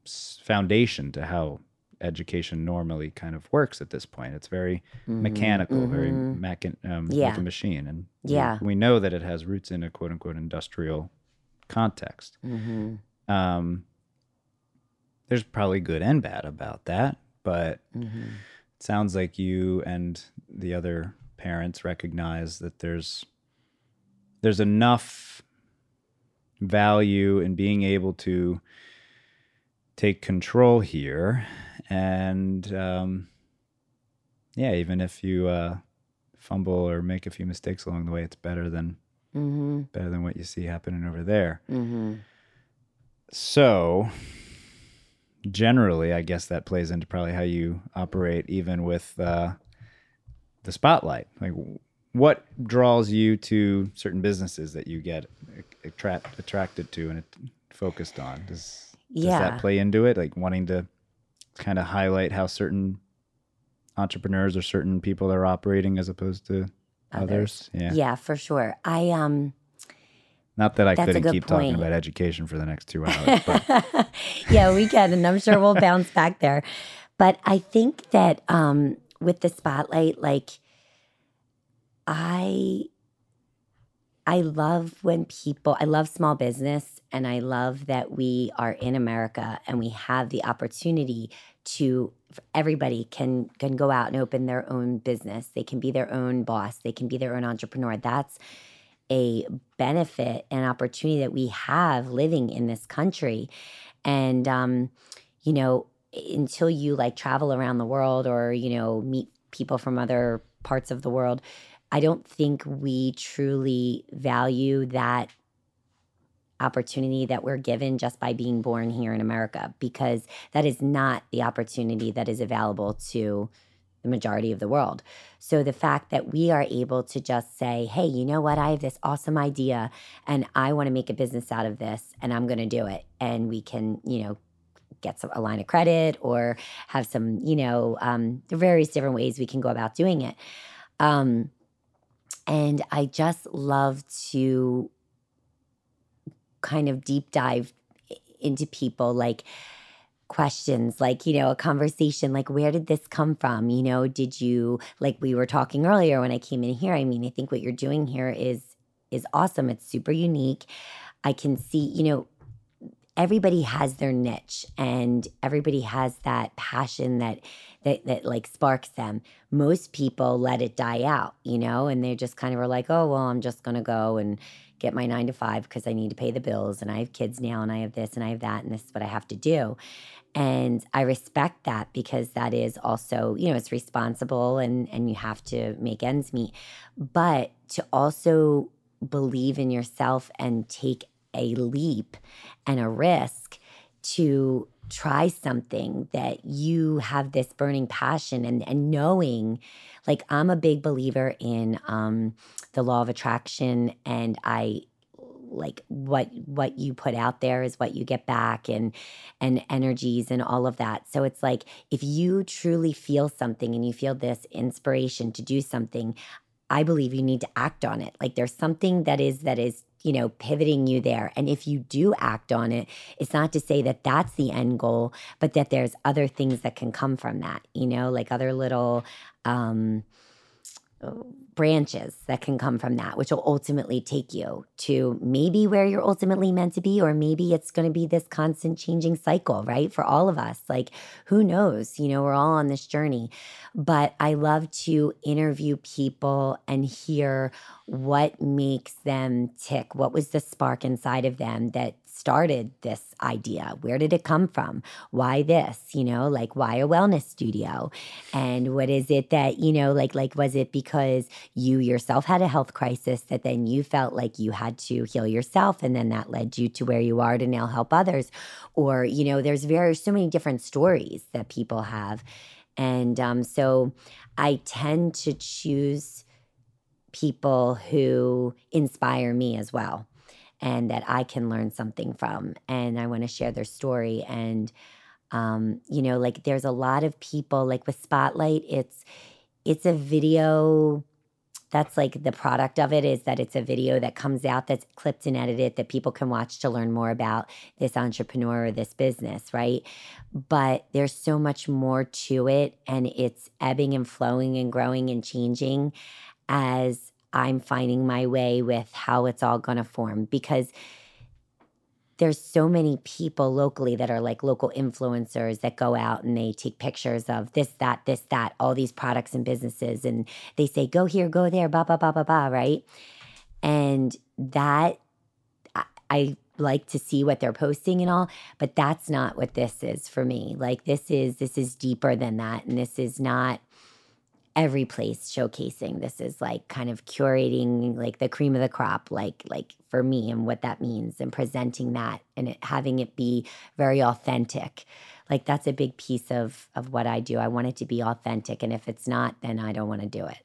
foundation to how education normally kind of works at this point. It's very mechanical, very mechan- um, Mm-hmm. Yeah. like a machine, and we- Yeah. we, know that it has roots in a quote unquote industrial context. Mm-hmm. Um, there's probably good and bad about that, but Mm-hmm. it sounds like you and the other parents recognize that there's there's enough value in being able to take control here and um, yeah even if you uh, fumble or make a few mistakes along the way, it's better than Mm-hmm. better than what you see happening over there. Mm-hmm. So, generally, I guess that plays into probably how you operate, even with uh, the spotlight. Like, what draws you to certain businesses that you get attract, attracted to and focused on? Does, does Yeah. that play into it? Like wanting to kind of highlight how certain entrepreneurs or certain people are operating as opposed to others? Yeah. yeah, for sure. I um Not that I That's couldn't keep talking about education for the next two hours, but yeah, we can, and I'm sure we'll bounce back there. But I think that um, with the spotlight, like I, I love when people. I love small business, and I love that we are in America and we have the opportunity to. Everybody can can go out and open their own business. They can be their own boss. They can be their own entrepreneur. That's a benefit and opportunity that we have living in this country. And, um, you know, until you like travel around the world or, you know, meet people from other parts of the world, I don't think we truly value that opportunity that we're given just by being born here in America because that is not the opportunity that is available to the majority of the world. So the fact that we are able to just say, hey, you know what? I have this awesome idea and I want to make a business out of this and I'm going to do it. And we can, you know, get some, a line of credit or have some, you know, um, various different ways we can go about doing it. Um, and I just love to kind of deep dive into people like questions like you know a conversation like where did this come from? You know did you like we were talking earlier when i came in here i mean i think what you're doing here is is awesome. It's super unique. I can see you know everybody has their niche and everybody has that passion that that that like sparks them. Most people let it die out you know and they just kind of are like oh well i'm just going to go and get my 9 to 5 because i need to pay the bills and i have kids now and i have this and i have that and this is what i have to do. And i respect that because that is also you know it's responsible and and you have to make ends meet. But to also believe in yourself and take a leap and a risk to try something that you have this burning passion and and knowing like I'm a big believer in um the law of attraction and I like what what you put out there is what you get back and and energies and all of that. So it's like if you truly feel something and you feel this inspiration to do something i believe you need to act on it. Like there's something that is that is you know pivoting you there. And if you do act on it it's not to say that that's the end goal but that there's other things that can come from that you know like other little um branches that can come from that, which will ultimately take you to maybe where you're ultimately meant to be, or maybe it's going to be this constant changing cycle, right? For all of us. Like, who knows? You know, we're all on this journey. But I love to interview people and hear what makes them tick. What was the spark inside of them that started this idea? Where did it come from? Why this? You know, like why a wellness studio? And what is it that, you know, like like was it because you yourself had a health crisis that then you felt like you had to heal yourself and then that led you to where you are to now help others? Or, you know, there's very so many different stories that people have. And um, so I tend to choose people who inspire me as well and that I can learn something from. And I want to share their story. And, um, you know, like there's a lot of people like with Spotlight, it's, it's a video that's like the product of it is that it's a video that comes out that's clipped and edited that people can watch to learn more about this entrepreneur or this business, right? But there's so much more to it and it's ebbing and flowing and growing and changing as I'm finding my way with how it's all going to form because there's so many people locally that are like local influencers that go out and they take pictures of this, that, this, that, all these products and businesses. And they say, go here, go there, blah, blah, blah, blah, blah, right? And that I, I like to see what they're posting and all, but that's not what this is for me. Like this is this is deeper than that. And this is not every place showcasing this is like kind of curating like the cream of the crop like like for me and what that means and presenting that and it, having it be very authentic. Like that's a big piece of of what i do. I want it to be authentic and if it's not then i don't want to do it.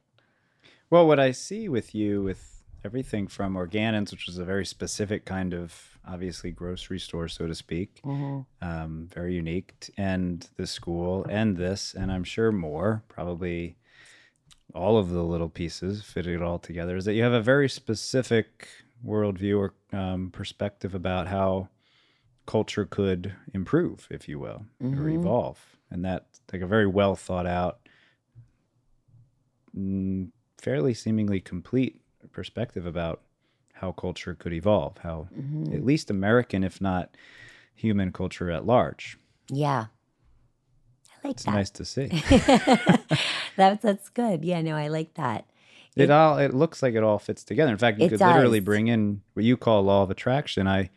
Well, what I see with you, with everything from Organons, which is a very specific kind of, obviously, grocery store, so to speak, um, very unique, and the school, and this, and I'm sure more, probably all of the little pieces fitting it all together, is that you have a very specific worldview or um, perspective about how culture could improve, if you will, or evolve. And that's like a very well thought out, mm, fairly seemingly complete perspective about how culture could evolve, how at least American, if not human culture at large. yeah i like It's that nice to see. that's that's good yeah no i like that it all it looks like it all fits together. In fact, you It could literally bring in what you call law of attraction. I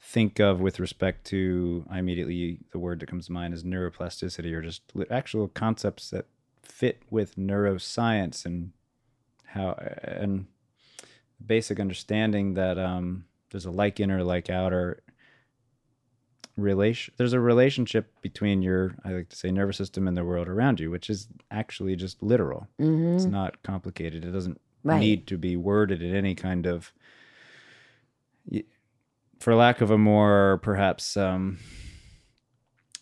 think of with respect to I immediately the word that comes to mind is neuroplasticity or just actual concepts that fit with neuroscience and how and basic understanding that um, there's a like inner like outer relation there's a relationship between your i like to say nervous system and the world around you which is actually just literal hmm it's not complicated. It doesn't Right. need to be worded in any kind of, for lack of a more perhaps um,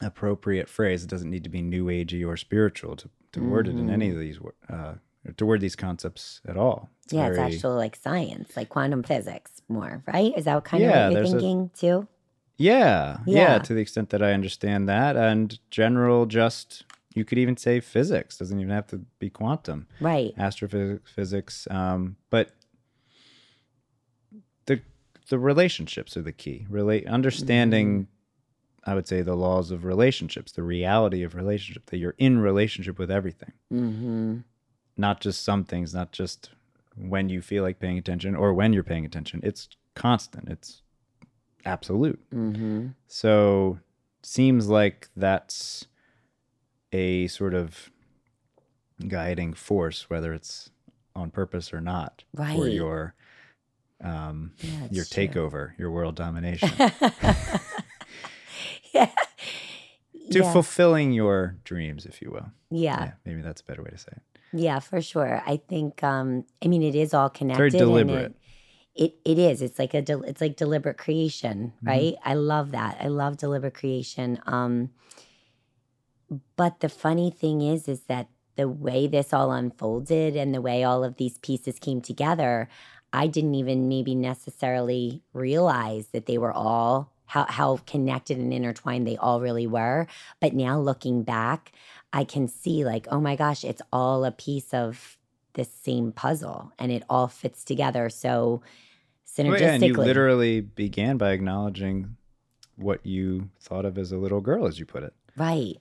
appropriate phrase, it doesn't need to be new agey or spiritual to, to word it in any of these uh, to word these concepts at all. It's yeah, very- it's actually like science, like quantum physics, more right? Is that kind Yeah, of what you're there's a- thinking too? Yeah, yeah, Yeah. to the extent that I understand that, and general, just you could even say physics doesn't even have to be quantum. Right. astrophysics physics. um, but the the relationships are the key relate understanding i would say the laws of relationships the reality of relationship that you're in relationship with everything Mm-hmm. not just some things not just when you feel like paying attention or when you're paying attention it's constant it's absolute Mm-hmm. so seems like that's a sort of guiding force, whether it's on purpose or not, for your um, Yeah, your it's true. takeover, your world domination, yeah. to yeah. fulfilling your dreams, if you will. yeah. maybe that's a better way to say it. Yeah, for sure. I think um I mean it is all connected. Very deliberate. It, it it is. It's like a del- it's like deliberate creation, Mm-hmm. right? I love that. I love deliberate creation. Um but the funny thing is is that the way this all unfolded and the way all of these pieces came together, I didn't even maybe necessarily realize that they were all how how connected and intertwined they all really were. But now looking back, I can see like, oh my gosh, it's all a piece of this same puzzle and it all fits together so Well, synergistically. yeah, and you literally began by acknowledging what you thought of as a little girl, as you put it. right.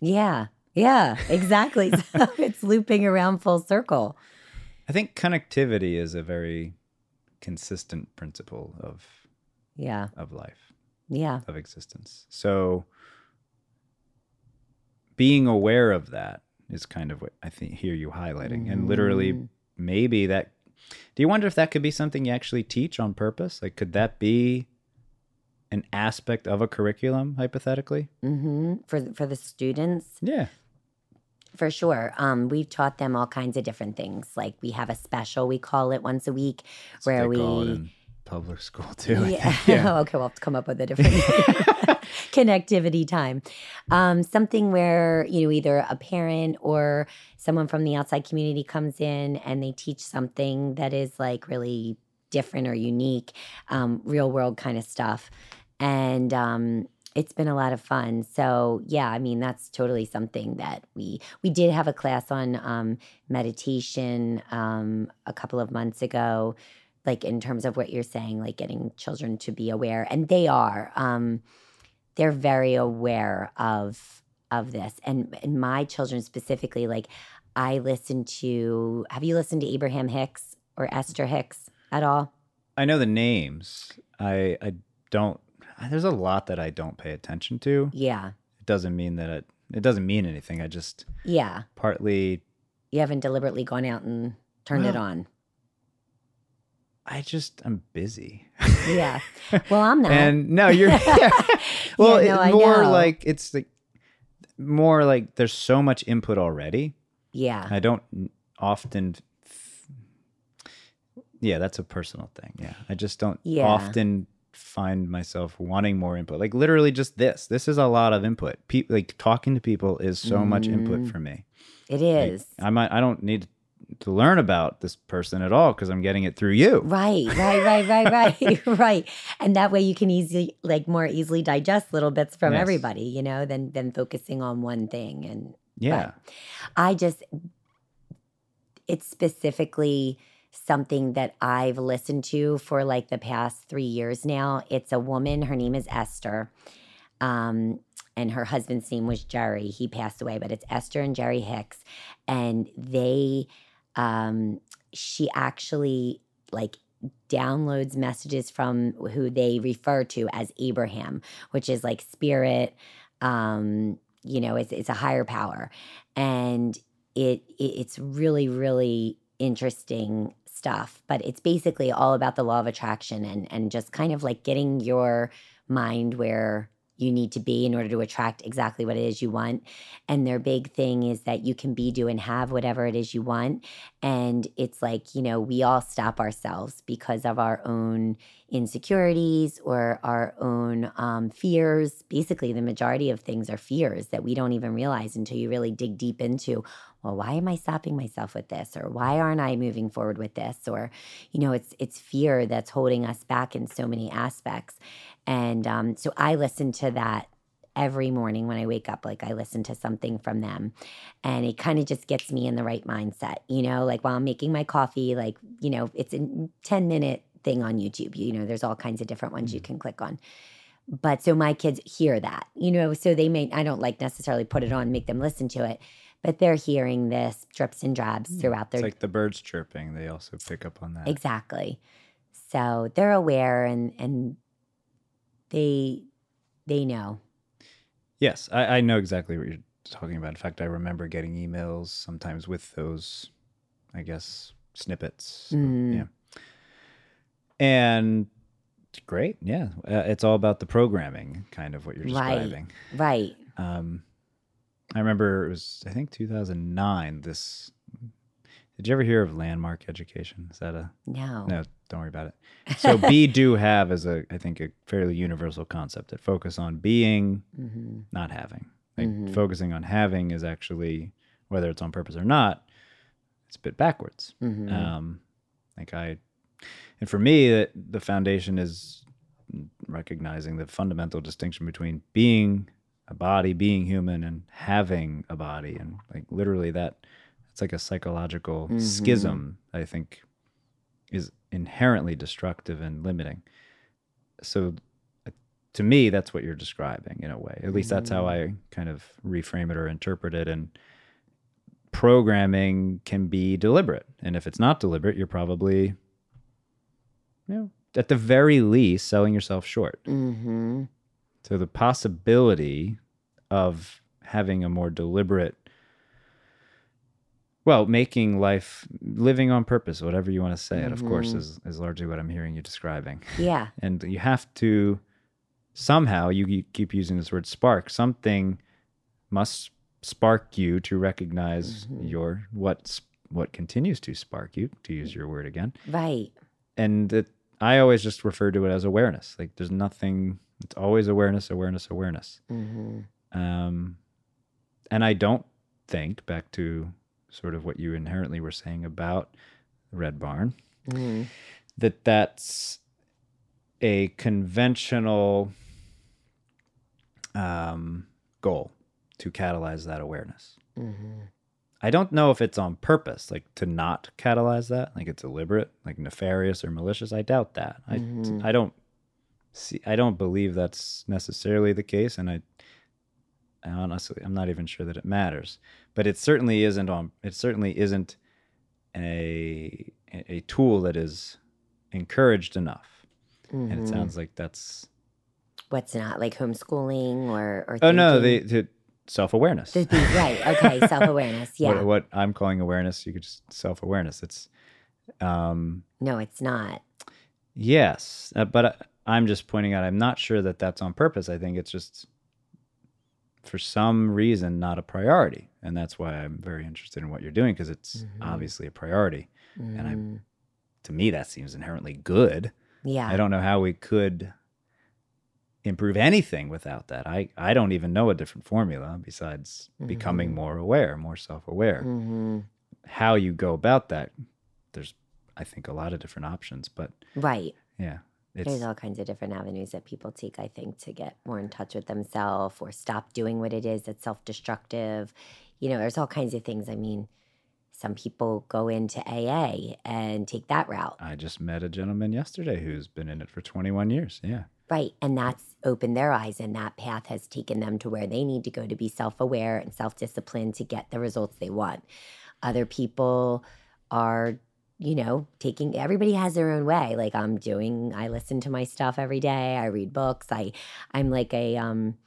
Yeah. Yeah, exactly. so it's looping around full circle. I think connectivity is a very consistent principle of Yeah. of life. Yeah. of existence. So being aware of that is kind of what I think hear you highlighting. And literally Mm. maybe that do you wonder if that could be something you actually teach on purpose? Like could that be an aspect of a curriculum hypothetically? hmm For for the students, Yeah. for sure. Um, we've taught them all kinds of different things. Like we have a special, we call it once a week, That's where we call it in public school too. Yeah. yeah. okay, we'll have to come up with a different connectivity time. Um, something where, you know, either a parent or someone from the outside community comes in and they teach something that is like really different or unique, um, real world kind of stuff. And um, it's been a lot of fun. So yeah, I mean that's totally something that we we did have a class on um, meditation um, a couple of months ago like in terms of what you're saying like getting children to be aware and they are um they're very aware of of this and and my children specifically like i listen to have you listened to abraham hicks or esther hicks at all I know the names. I I don't there's a lot that I don't pay attention to. yeah It doesn't mean that it it doesn't mean anything. I just yeah partly You haven't deliberately gone out and turned it on. I just I'm busy. Yeah. Well, I'm not. and no, you're well, Yeah, no, it, more like it's like more like there's so much input already. yeah. I don't often. f- Yeah, that's a personal thing. Yeah, I just don't Yeah. often find myself wanting more input. Like literally, just this. This is a lot of input. Pe- like talking to people is so much input Mm. for me. It is. Like. I might. I don't need to learn about this person at all because I'm getting it through you. Right, right, right, right, right, right. And that way you can easily, like, more easily digest little bits from Yes. everybody, you know, than than focusing on one thing. And Yeah. I just, it's specifically something that I've listened to for like the past three years now. It's a woman. Her name is Esther. Um, and her husband's name was Jerry. He passed away, but it's Esther and Jerry Hicks. And they, um, she actually like downloads messages from who they refer to as Abraham, which is like spirit, um, you know, it's, it's a higher power. And it, it it's really, really interesting stuff. But it's basically all about the law of attraction and and just kind of like getting your mind where you need to be in order to attract exactly what it is you want. And their big thing is that you can be, do, and have whatever it is you want. And it's like, you know, we all stop ourselves because of our own insecurities or our own um, fears. Basically, the majority of things are fears that we don't even realize until you really dig deep into. Well, why am I stopping myself with this? Or why aren't I moving forward with this? Or, you know, it's it's fear that's holding us back in so many aspects. And um, so I listen to that every morning when I wake up. Like I listen to something from them, and it kind of just gets me in the right mindset. You know, like while I'm making my coffee, like you know, it's a ten minute thing on YouTube. You know, there's all kinds of different ones you can click on. But so my kids hear that, you know, so they may, I don't like necessarily put it on, make them listen to it, but they're hearing this drips and drabs throughout It's their like the birds chirping. They also pick up on that. Exactly. So they're aware and and they they know. Yes, I, I know exactly what you're talking about. In fact, I remember getting emails sometimes with those, I guess, snippets. Mm. Yeah. And great. Yeah. Uh, it's all about the programming, kind of what you're Right. describing. Right. Um, I remember it was, I think, 2009. This. Did you ever hear of landmark education? Is that a No. no? Don't worry about it. So be, do, have is a, I think, a fairly universal concept that focus on being, hmm not having. Like Mhm. focusing on having is actually, whether it's on purpose or not, it's a bit backwards. hmm Um, like I, and for me, that the foundation is recognizing the fundamental distinction between being a body, being human, and having a body, and like literally that, it's like a psychological Mhm. schism. I think is inherently destructive and limiting. So, uh, to me, that's what you're describing in a way. At least that's how I kind of reframe it or interpret it. And programming can be deliberate. And if it's not deliberate, you're probably, you know, at the very least, selling yourself short. hmm So the possibility of having a more deliberate, well, making life, living on purpose, whatever you want to say it, of course, Mhm. is, is largely what I'm hearing you describing. Yeah. And you have to somehow, you, you keep using this word spark, something must spark you to recognize Mhm. your what what continues to spark you to use your word again Right. and it, i always just refer to it as awareness like there's nothing it's always awareness awareness awareness hmm um and i don't think back to sort of what you inherently were saying about red barn hmm that that's a conventional um, goal to catalyze that awareness. hmm I don't know if it's on purpose, like to not catalyze that, like it's deliberate, like nefarious or malicious. I doubt that. I I don't see. I don't believe that's necessarily the case, and I, I honestly, I'm not even sure that it matters. But it certainly isn't on. It certainly isn't a a tool that is encouraged enough. And it Mhm. sounds like that's What's not like homeschooling or or Oh no, the, they to self awareness. The right. Okay. Self awareness. Yeah. What, what I'm calling awareness, you could just self awareness. It's, um, no, it's not. yes, uh, but I, I'm just pointing out. I'm not sure that that's on purpose. I think it's just for some reason not a priority, and that's why I'm very interested in what you're doing because it's Mhm. obviously a priority. And I- Mm, To me, that seems inherently good. yeah. I don't know how we could improve anything without that. I, I don't even know a different formula besides becoming Mhm. more aware, more self aware. Mhm. How you go about that, there's, I think, a lot of different options. But Right. yeah, There's all kinds of different avenues that people take, I think, to get more in touch with themselves or stop doing what it is that's self destructive. You know, there's all kinds of things. I mean, some people go into AA and take that route. I just met a gentleman yesterday who's been in it for 21 years. Yeah. Right. And that's opened their eyes, and that path has taken them to where they need to go to be self aware and self disciplined to get the results they want. Other people are, you know, taking everybody has their own way. Like I'm doing, I listen to my stuff every day, I read books, I I'm like a um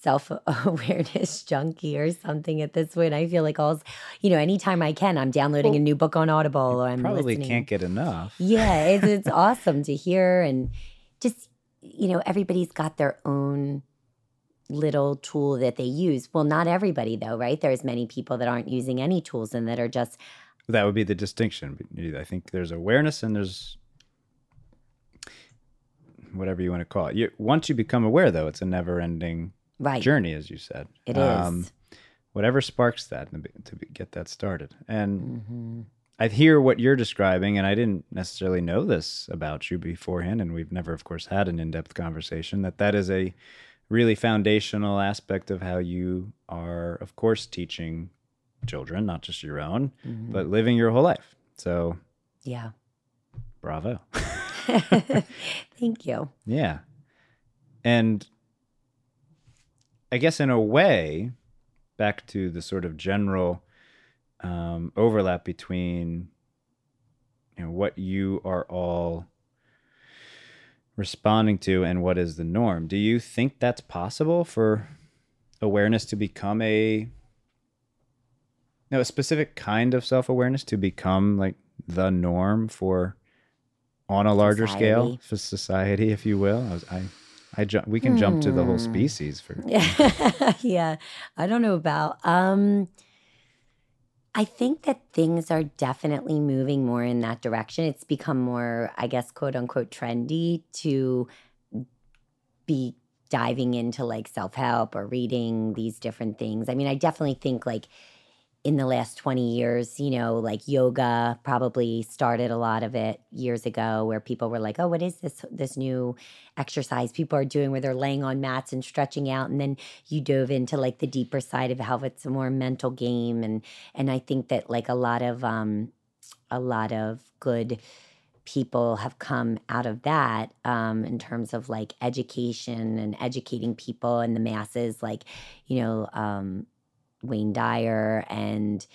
self awareness junkie or something at this point. I feel like all you know, anytime I can, I'm downloading a new book on Audible or I'm Probably listening. can't get enough. Yeah, it's, it's awesome to hear. And just, you know, everybody's got their own little tool that they use. Well, not everybody, though, right? There's many people that aren't using any tools and that are just, That would be the distinction. I think there's awareness and there's whatever you want to call it. You, once you become aware, though, it's a never ending right. journey, as you said. It is. whatever sparks that to, be, to be, get that started. And Mhm. I hear what you're describing, and I didn't necessarily know this about you beforehand, and we've never, of course, had an in-depth conversation. That that is a really foundational aspect of how you are, of course, teaching children, not just your own, Mhm. but living your whole life. So, Yeah. bravo. Thank you. Yeah. And I guess in a way, back to the sort of general um, overlap between you know what you are all responding to and what is the norm. Do you think that's possible for awareness to become a no, a specific kind of self-awareness to become like the norm for on a larger scale for society, if you will? I, was, I, I jump. We can jump to the whole Hmm. species for. Yeah. yeah. I don't know about um I think that things are definitely moving more in that direction. It's become more, I guess, quote unquote trendy to be diving into like self-help or reading these different things. I mean, I definitely think like in the last 20 years, you know, like yoga probably started a lot of it years ago where people were like, "Oh, what is this this new exercise people are doing where they're laying on mats and stretching out?" And then you dove into like the deeper side of how it's a more mental game and and I think that like a lot of um a lot of good people have come out of that um, in terms of like education and educating people and the masses like you know um, wayne dyer and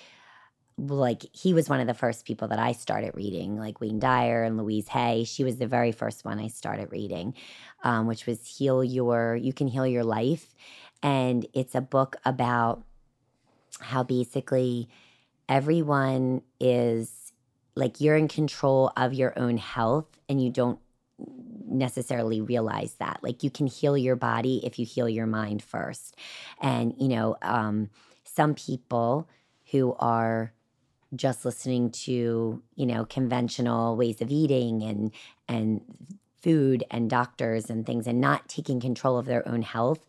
like he was one of the first people that i started reading like wayne dyer and louise hay. She was the very first one i started reading um, which was heal your you can heal your life. And it's a book about how basically everyone is like you're in control of your own health and you don't necessarily realize that. Like you can heal your body if you heal your mind first. And you know um some people who are just listening to you know conventional ways of eating and and food and doctors and things and not taking control of their own health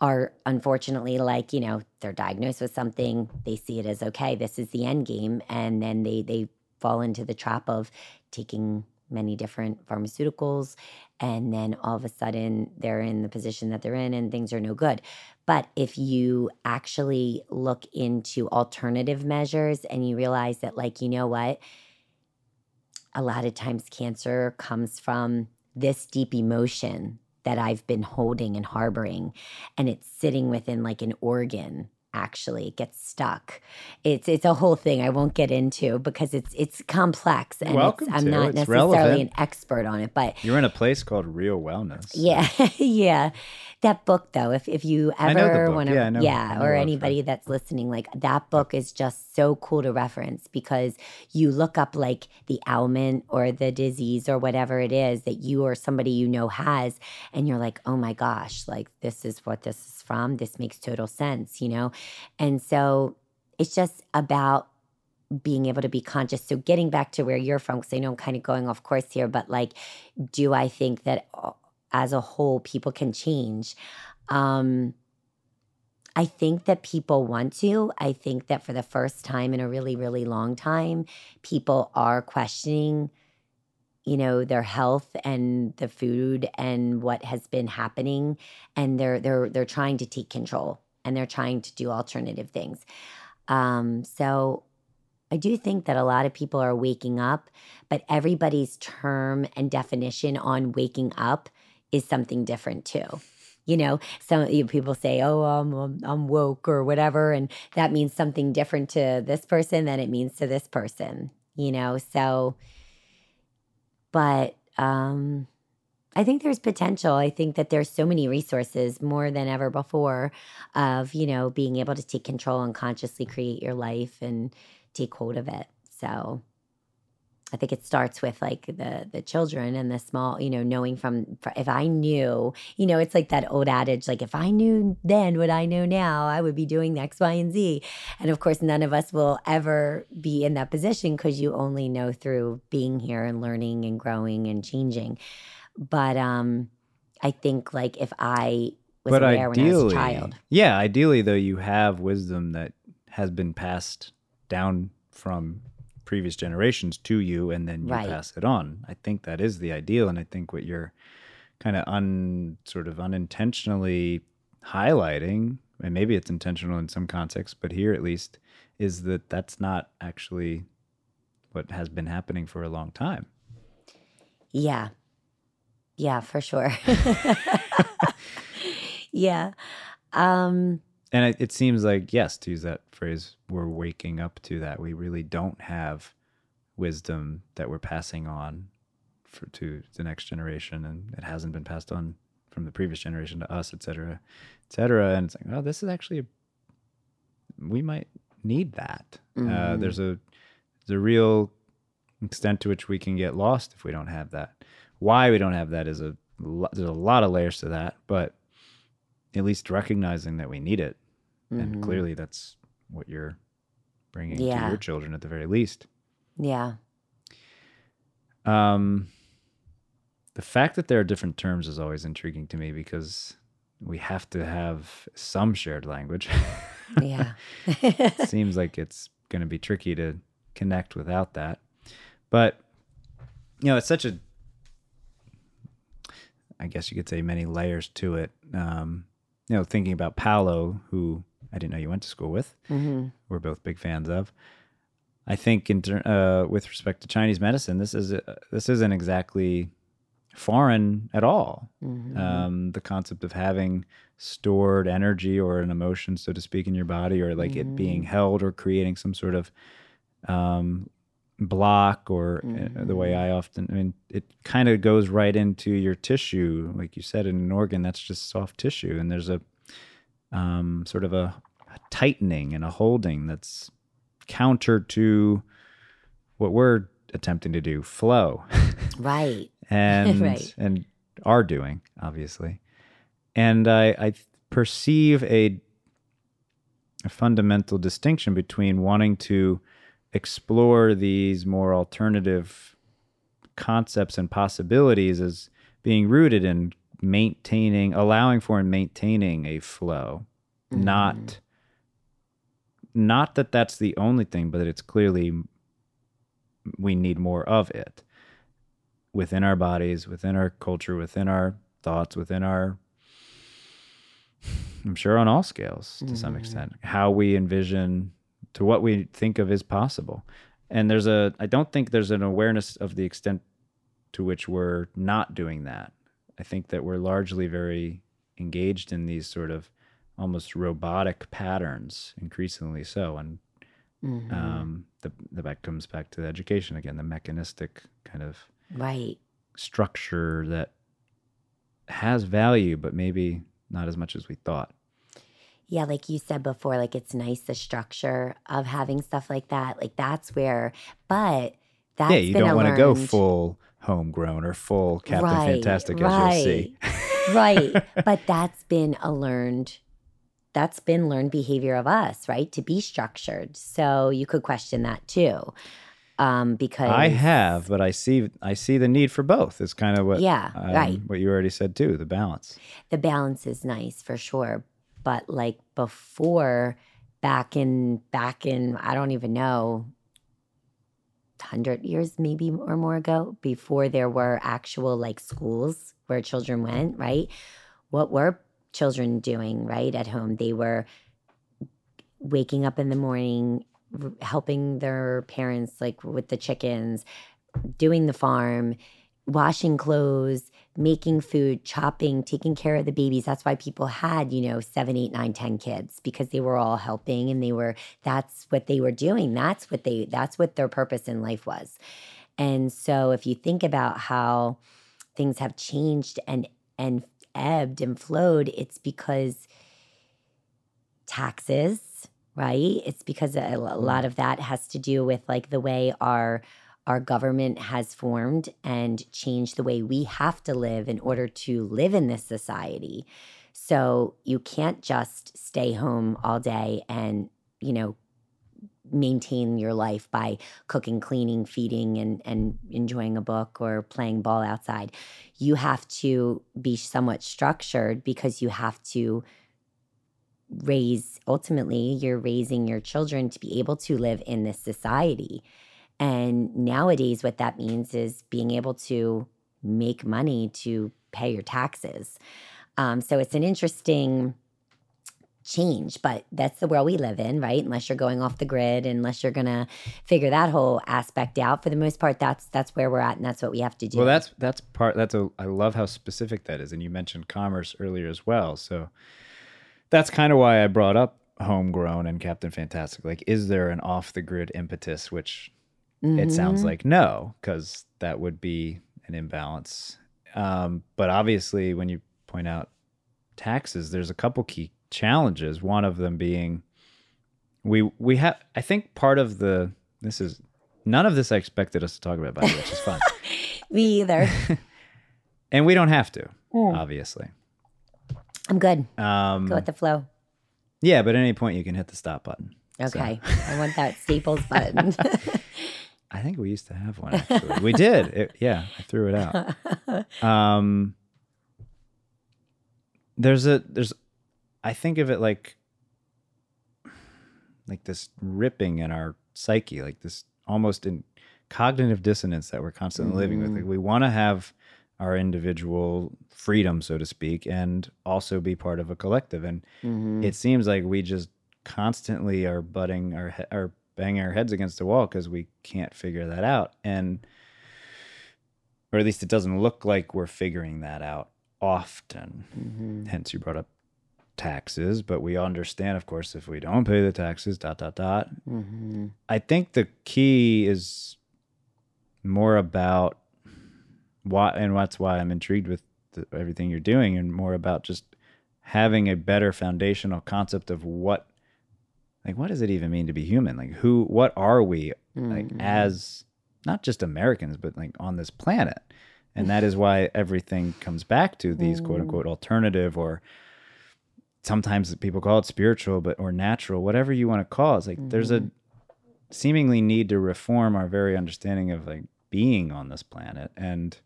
are unfortunately like you know they're diagnosed with something they see it as okay this is the end game and then they they fall into the trap of taking many different pharmaceuticals and then all of a sudden they're in the position that they're in and things are no good but if you actually look into alternative measures and you realize that like you know what? A lot of times cancer comes from this deep emotion that I've been holding and harboring and it's sitting within like an organ actually gets stuck it's it's a whole thing i won't get into because it's it's complex and it's, i'm to. not It's necessarily relevant. an expert on it but You're in a place called Real Wellness. yeah yeah that book though if if you I know the ever want to Yeah, know- yeah or anybody that's listening like that book is just so cool to reference because you look up like the ailment or the disease or whatever it is that you or somebody you know has and you're like oh my gosh like this is what this is from this makes total sense you know and so it's just about being able to be conscious so getting back to where you're from because i know i'm kind of going off course here but like do i think that uh, as a whole people can change um I think that people want to. I think that for the first time in a really, really long time, people are questioning, you know, their health and the food and what has been happening. And they're they're they're trying to take control and they're trying to do alternative things. Um, so I do think that a lot of people are waking up, but everybody's term and definition on waking up is something different too. You know, some you know, people say, "Oh, I'm, I'm I'm woke" or whatever, and that means something different to this person than it means to this person. You know, so, but um, I think there's potential. I think that there's so many resources more than ever before of you know being able to take control and consciously create your life and take hold of it. So I think it starts with like the the children and the small, you know, knowing from fr- if I knew, you know, it's like that old adage, like if I knew then what I know now, I would be doing X, Y, and Z. And of course, none of us will ever be in that position because you only know through being here and learning and growing and changing. But um, I think like if I was but aware when I was a child, yeah, ideally though, you have wisdom that has been passed down from previous generations to you, and then you Right. pass it on. I think that is the ideal, and I think what you're kind of un sort of unintentionally highlighting, and maybe it's intentional in some contexts, but here at least, is that that's not actually what has been happening for a long time. Yeah. Yeah, for sure. yeah. Um And it, it seems like, yes, to use that phrase, we're waking up to that. We really don't have wisdom that we're passing on for, to the next generation, and it hasn't been passed on from the previous generation to us, et cetera, et cetera. And it's like, oh, this is actually, a, we might need that. Uh, Mhm. there's a, there's a real extent to which we can get lost if we don't have that. Why we don't have that is a, there's a lot of layers to that, but at least recognizing that we need it and mhm. clearly that's what you're bringing to your children at the very least Yeah. um the fact that there are different terms is always intriguing to me because we have to have some shared language Yeah. seems like it's going to be tricky to connect without that but you know it's such a i guess you could say many layers to it um you know thinking about paolo who i didn't know you went to school with hmm we're both big fans of. I think in uh, with respect to Chinese medicine, this is uh, this isn't exactly foreign at all. hmm Um, the concept of having stored energy or an emotion, so to speak, in your body, or like it being held or creating some sort of um, block, or uh, the way I often, I mean, it kind of goes right into your tissue, like you said, in an organ that's just soft tissue, and there's a um, sort of a, a tightening and a holding that's counter to what we're attempting to do flow Right. and Right. and are doing obviously and i i perceive a, a fundamental distinction between wanting to explore these more alternative concepts and possibilities as being rooted in maintaining allowing for and maintaining a flow. Mm-hmm. Not not that that's the only thing but that it's clearly we need more of it. Within our bodies within our culture within our thoughts within our i'm sure on all scales to some mm-hmm. extent. How we envision to what we think of is possible and there's a i don't think there's an awareness of the extent to which we're not doing that i think that we're largely very engaged in these sort of almost robotic patterns, increasingly so. And Mhm. um, the the back comes back to education again, the mechanistic kind of right. structure that has value, but maybe not as much as we thought. Yeah, like you said before, like it's nice the structure of having stuff like that. Like that's where, but that's yeah, you don't want to go full homegrown or full Captain Right, Fantastic, as you'll see. right. But that's been a learned that's been learned behavior of us, right? To be structured. So you could question that too. Um, because I have, but I see I see the need for both. It's kind of what Yeah, um, right. what you already said too, the balance. the balance is nice for sure. But like before, back in back in I don't even know, hundred years maybe or more ago, before there were actual like schools where children went, right? What were children doing, right, at home? They were waking up in the morning, r- helping their parents like with the chickens, doing the farm, washing clothes, making food, chopping, taking care of the babies. That's why people had, you know, seven, eight, nine, ten kids because they were all helping and they were, that's what they were doing. That's what they, that's what their purpose in life was. And so if you think about how things have changed and, and ebbed and flowed, it's because taxes, right? It's because a, a mm-hmm. lot of that has to do with like the way our our government has formed and changed the way we have to live in order to live in this society. So you can't just stay home all day and, you know, maintain your life by cooking, cleaning, feeding, and, and enjoying a book or playing ball outside. You have to be somewhat structured because you have to raise, ultimately, you're raising your children to be able to live in this society. And nowadays, what that means is being able to make money to pay your taxes. Um, so it's an interesting change, but that's the world we live in, right? Unless you're going off the grid, unless you're gonna figure that whole aspect out. For the most part, that's that's where we're at, and that's what we have to do. Well, that's that's part. That's a. I love how specific that is, and you mentioned commerce earlier as well. So that's kind of why I brought up homegrown and Captain Fantastic. Like, is there an off the grid impetus? Which it sounds Mhm. like no, because that would be an imbalance. Um, but obviously, when you point out taxes, there's a couple key challenges. One of them being we we have. I think part of the this is none of this I expected us to talk about, by the way, which is fun. me either. and we don't have to, Mm. obviously. I'm good. Um, Go with the flow. yeah, but at any point you can hit the stop button. So- Okay, I want that Staples button. I think we used to have one. Actually, we did. It, yeah, I threw it out. Um, there's a there's, I think of it like, like this ripping in our psyche, like this almost in cognitive dissonance that we're constantly living with. Like we want to have our individual freedom, so to speak, and also be part of a collective. And Mhm. it seems like we just constantly are butting our are banging our heads against the wall because we can't figure that out and or at least it doesn't look like we're figuring that out often Mhm. hence you brought up taxes but we understand of course if we don't pay the taxes dot dot dot Mhm. i think the key is more about why and that's why i'm intrigued with the, everything you're doing and more about just having a better foundational concept of what like what does it even mean to be human? Like who what are we like Mhm. as not just americans but like on this planet? And that is why everything comes back to these quote unquote alternative or sometimes people call it spiritual but or natural whatever you want to call it. It's like there's a seemingly need to reform our very understanding of like being on this planet. And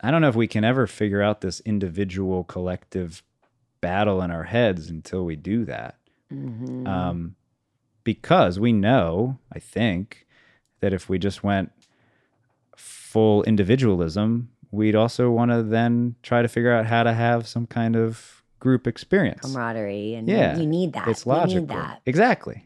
i don't know if we can ever figure out this individual collective battle in our heads until we do that Mhm. um, because we know, I think, that if we just went full individualism, we'd also want to then try to figure out how to have some kind of group experience. camaraderie and Yeah, you need that. It's logical. need that. Exactly.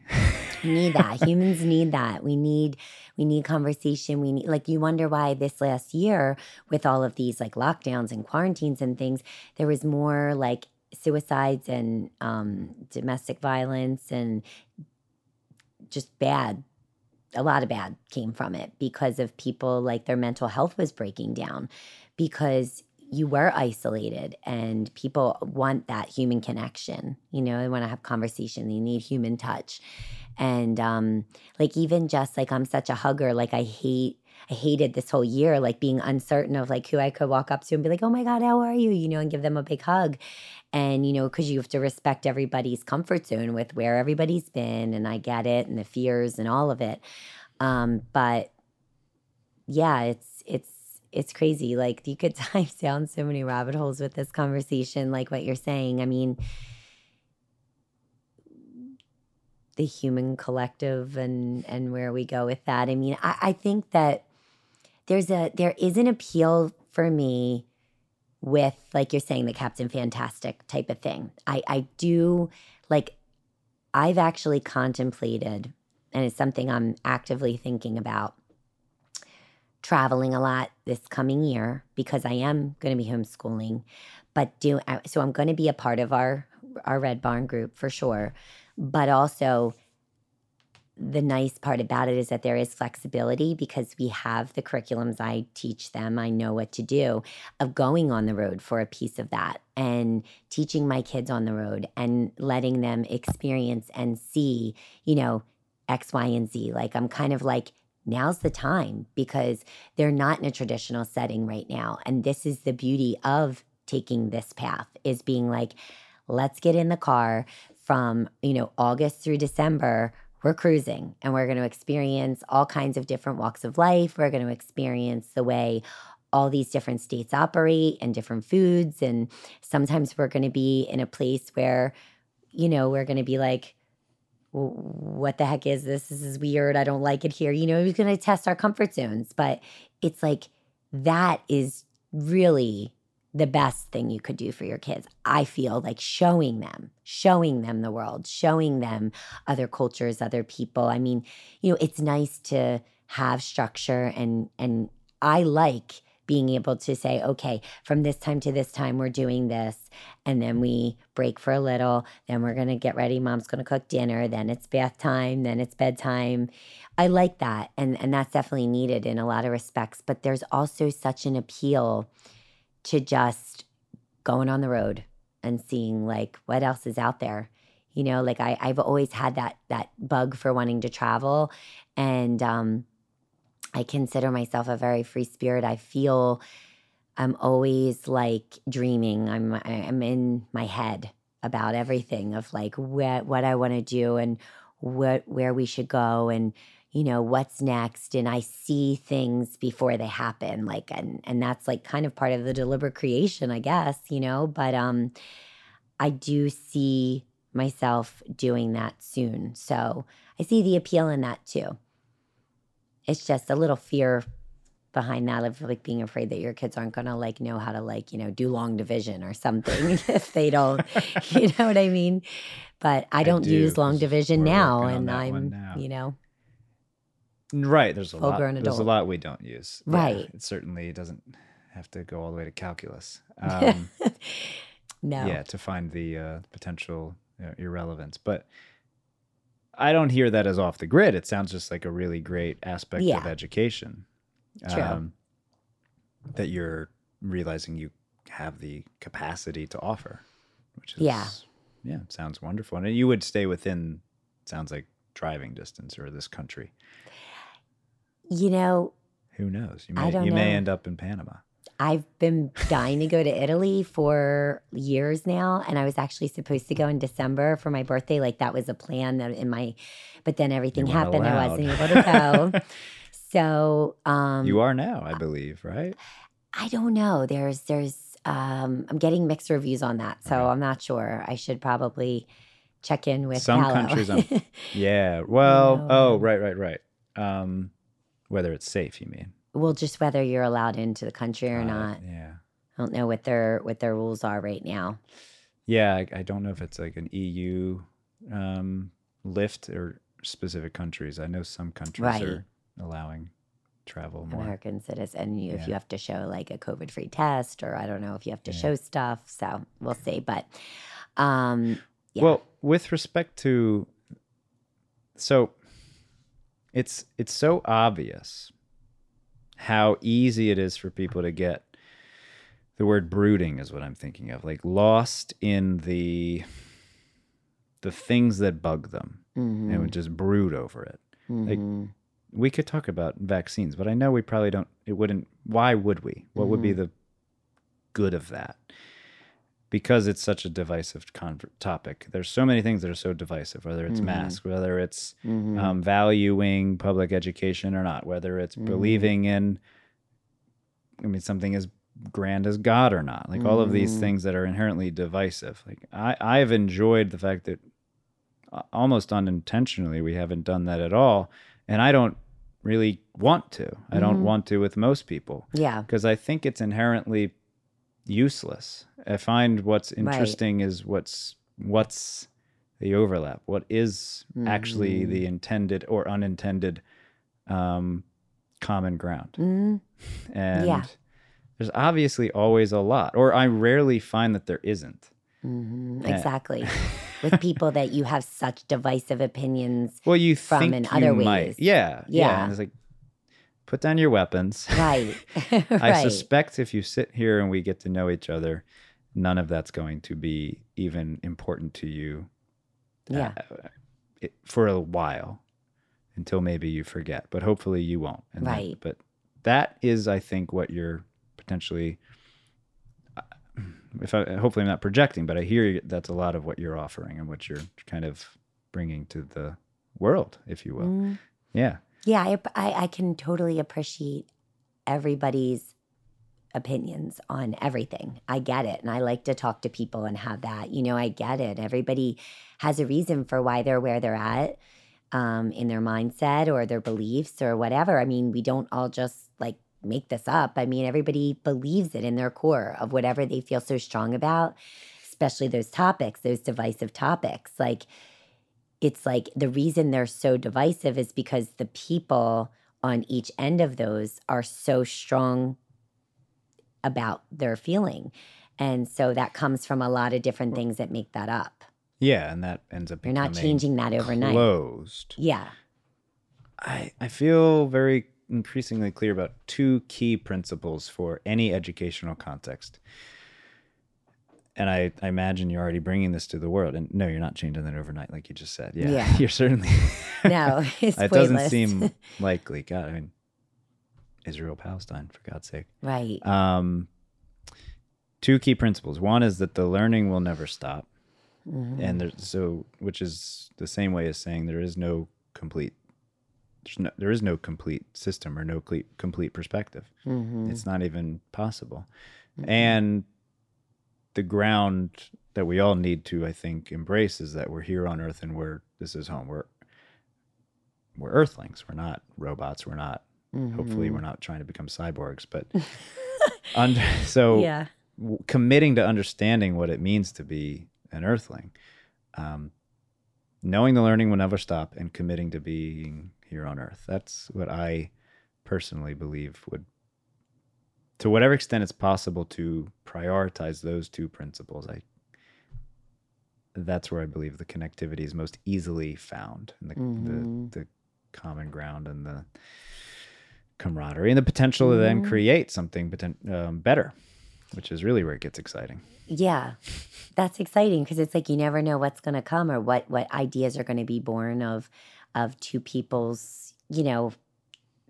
We need that. Humans need that. We need we need conversation. We need like you wonder why this last year with all of these like lockdowns and quarantines and things, there was more like suicides and um, domestic violence and just bad a lot of bad came from it because of people like their mental health was breaking down because you were isolated and people want that human connection you know they want to have conversation they need human touch. And um like even just like i'm such a hugger like i hate i hated this whole year like being uncertain of like who i could walk up to and be like oh my god how are you? you know and give them a big hug and you know because you have to respect everybody's comfort zone with where everybody's been and i get it and the fears and all of it. Um but yeah it's it's it's crazy. Like you could dive down so many rabbit holes with this conversation like what you're saying. I mean the human collective and and where we go with that. I mean i, I think that there's a there is an appeal for me with like you're saying the captain fantastic type of thing. I i do like i've actually contemplated and it's something i'm actively thinking about traveling a lot this coming year because i am going to be homeschooling but do uh, so i'm going to be a part of our our red barn group for sure but also the nice part about it is that there is flexibility because we have the curriculums I teach them. I know what to do of going on the road for a piece of that and teaching my kids on the road and letting them experience and see, you know, X, Y, and Z. Like I'm kind of like, now's the time because they're not in a traditional setting right now. And this is the beauty of taking this path is being like, let's get in the car from, you know, August through December we're cruising and we're going to experience all kinds of different walks of life. We're going to experience the way all these different states operate and different foods. And sometimes we're going to be in a place where, you know, we're going to be like, what the heck is this? This is weird. I don't like it here. You know, we're going to test our comfort zones. But it's like that is really the best thing you could do for your kids. I feel like showing them, showing them the world, showing them other cultures, other people. I mean, you know, it's nice to have structure and and I like being able to say, okay, from this time to this time, we're doing this. And then we break for a little. Then we're going to get ready. Mom's going to cook dinner. Then it's bath time. Then it's bedtime. I like that. And, and that's definitely needed in a lot of respects. But there's also such an appeal to just going on the road and seeing like what else is out there. You know like I, i've always had that that bug for wanting to travel. And um i consider myself a very free spirit. I feel i'm always like dreaming. I'm i'm in my head about everything of like what what i want to do and what where we should go. And you know what's next and i see things before they happen like and and that's like kind of part of the deliberate creation i guess you know but um i do see myself doing that soon so i see the appeal in that too it's just a little fear behind that of like being afraid that your kids aren't gonna like know how to like you know do long division or something if they don't you know what i mean but i don't I do, use long division now and i'm now. you know Right. There's a lot. There's adult. a lot we don't use. Right. Yeah, it certainly doesn't have to go all the way to calculus. Um, no. Yeah, to find the uh, potential uh, irrelevance, but I don't hear that as off the grid. It sounds just like a really great aspect yeah. of education. True. Um, that you're realizing you have the capacity to offer, which is yeah, yeah, sounds wonderful. And you would stay within sounds like driving distance or this country. You know, who knows? You may, I don't you know. may end up in Panama. I've been dying to go to Italy for years now, and I was actually supposed to go in December for my birthday. Like that was a plan that in my, but then everything happened. Allowed. I wasn't able to go. so um, you are now, I believe, right? I don't know. There's there's um, I'm getting mixed reviews on that, so okay. I'm not sure. I should probably check in with some countries. yeah. Well. No. Oh, right, right, right. Um, whether it's safe, you mean? Well, just whether you're allowed into the country or uh, not. Yeah. I don't know what their what their rules are right now. Yeah, I, I don't know if it's like an EU um, lift or specific countries. I know some countries right. are allowing travel more. American citizen. You, Yeah. If you have to show like a COVID free test, or I don't know if you have to Yeah. show stuff. So we'll see. But um, yeah. Well, with respect to so it's it's so obvious how easy it is for people to get the word brooding is what I'm thinking of, like lost in the the things that bug them mhm, and would just brood over it. like, mhm. We could talk about vaccines, but I know we probably don't it wouldn't why would we? What would be the good of that? Because it's such a divisive con- topic. There's so many things that are so divisive, whether it's Mhm. masks, whether it's Mhm. um, valuing public education or not, whether it's believing in, I mean, something as grand as God or not, like all of these Mhm. things that are inherently divisive. Like I, I've enjoyed the fact that uh, almost unintentionally we haven't done that at all, and I don't really want to. I don't Mhm. want to with most people yeah. because I think it's inherently useless. I find what's interesting is what's what's the overlap. What is actually Mhm. the intended or unintended um, common ground? Mhm. And Yeah. there's obviously always a lot, or I rarely find that there isn't. Mhm. Yeah. Exactly. With people that you have such divisive opinions. Well, you From in other might, ways. yeah, yeah. Yeah. And it's like, put down your weapons. Right. right. I suspect if you sit here and we get to know each other, none of that's going to be even important to you Yeah. uh, it, for a while until maybe you forget. But hopefully you won't. And that- Right. but that is, I think, what you're potentially. uh, If I hopefully I'm not projecting, but I hear that's a lot of what you're offering and what you're kind of bringing to the world, if you will. Mhm. Yeah. Yeah, I, I, I can totally appreciate everybody's opinions on everything. I get it. And I like to talk to people and have that. You know, I get it. Everybody has a reason for why they're where they're at um, in their mindset or their beliefs or whatever. I mean, we don't all just like make this up. I mean, everybody believes it in their core of whatever they feel so strong about, especially those topics, those divisive topics. Like, it's like the reason they're so divisive is because the people on each end of those are so strong about their feeling. And so that comes from a lot of different things that make that up. Yeah. And that ends up You're not changing that overnight. Closed. Yeah. I, I feel very increasingly clear about two key principles for any educational context. And I, I imagine you're already bringing this to the world. And no, you're not changing that overnight, like you just said. Yeah, Yeah. you're certainly. No, it's it doesn't seem likely. God, I mean, Israel, Palestine, for God's sake. right. Um, two key principles. One is that the learning will never stop, Mhm. and there's so which is the same way as saying there is no complete. There's no, there is no complete system or no complete, perspective. Mhm. It's not even possible. Mhm. And the ground that we all need to, I think, embrace is that we're here on Earth and we're this is home. We're we're Earthlings. We're not robots. We're not. Hopefully, Mhm. we're not trying to become cyborgs. But under, so yeah. w- committing to understanding what it means to be an Earthling, um, knowing the learning will never stop, and committing to being here on Earth. That's what I personally believe would, to whatever extent it's possible to prioritize those two principles. I that's where I believe the connectivity is most easily found, and the, Mhm. the the common ground and the camaraderie and the potential to then Mhm. create something poten- um, better, which is really where it gets exciting. Yeah. That's exciting because it's like you never know what's going to come or what what ideas are going to be born of of two people's, you know,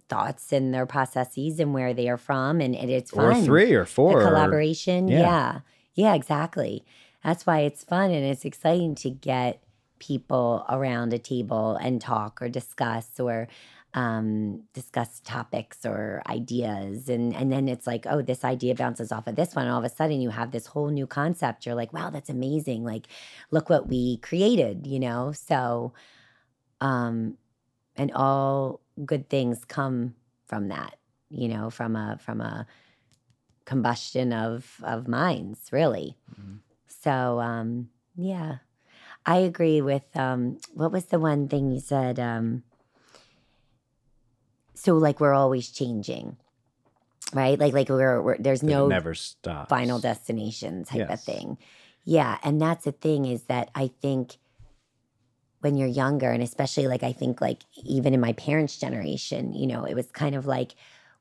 thoughts and their processes and where they are from and, and it's Or three or four. the or- collaboration. yeah. yeah. yeah. exactly. That's why it's fun and it's exciting to get people around a table and talk or discuss or um, discuss topics or ideas. And, and then it's like, oh, this idea bounces off of this one. And all of a sudden you have this whole new concept. You're like, wow, that's amazing. Like, look what we created, you know? So, um, and all good things come from that, you know, from a, from a, combustion of of minds really Mhm. so um yeah i agree with um what was the one thing you said um so like we're always changing, right? Like like we're, we're there's it no never stop final destination type of thing. Yeah, and that's the thing is that I think when you're younger, and especially like I think like even in my parents' generation, you know, it was kind of like,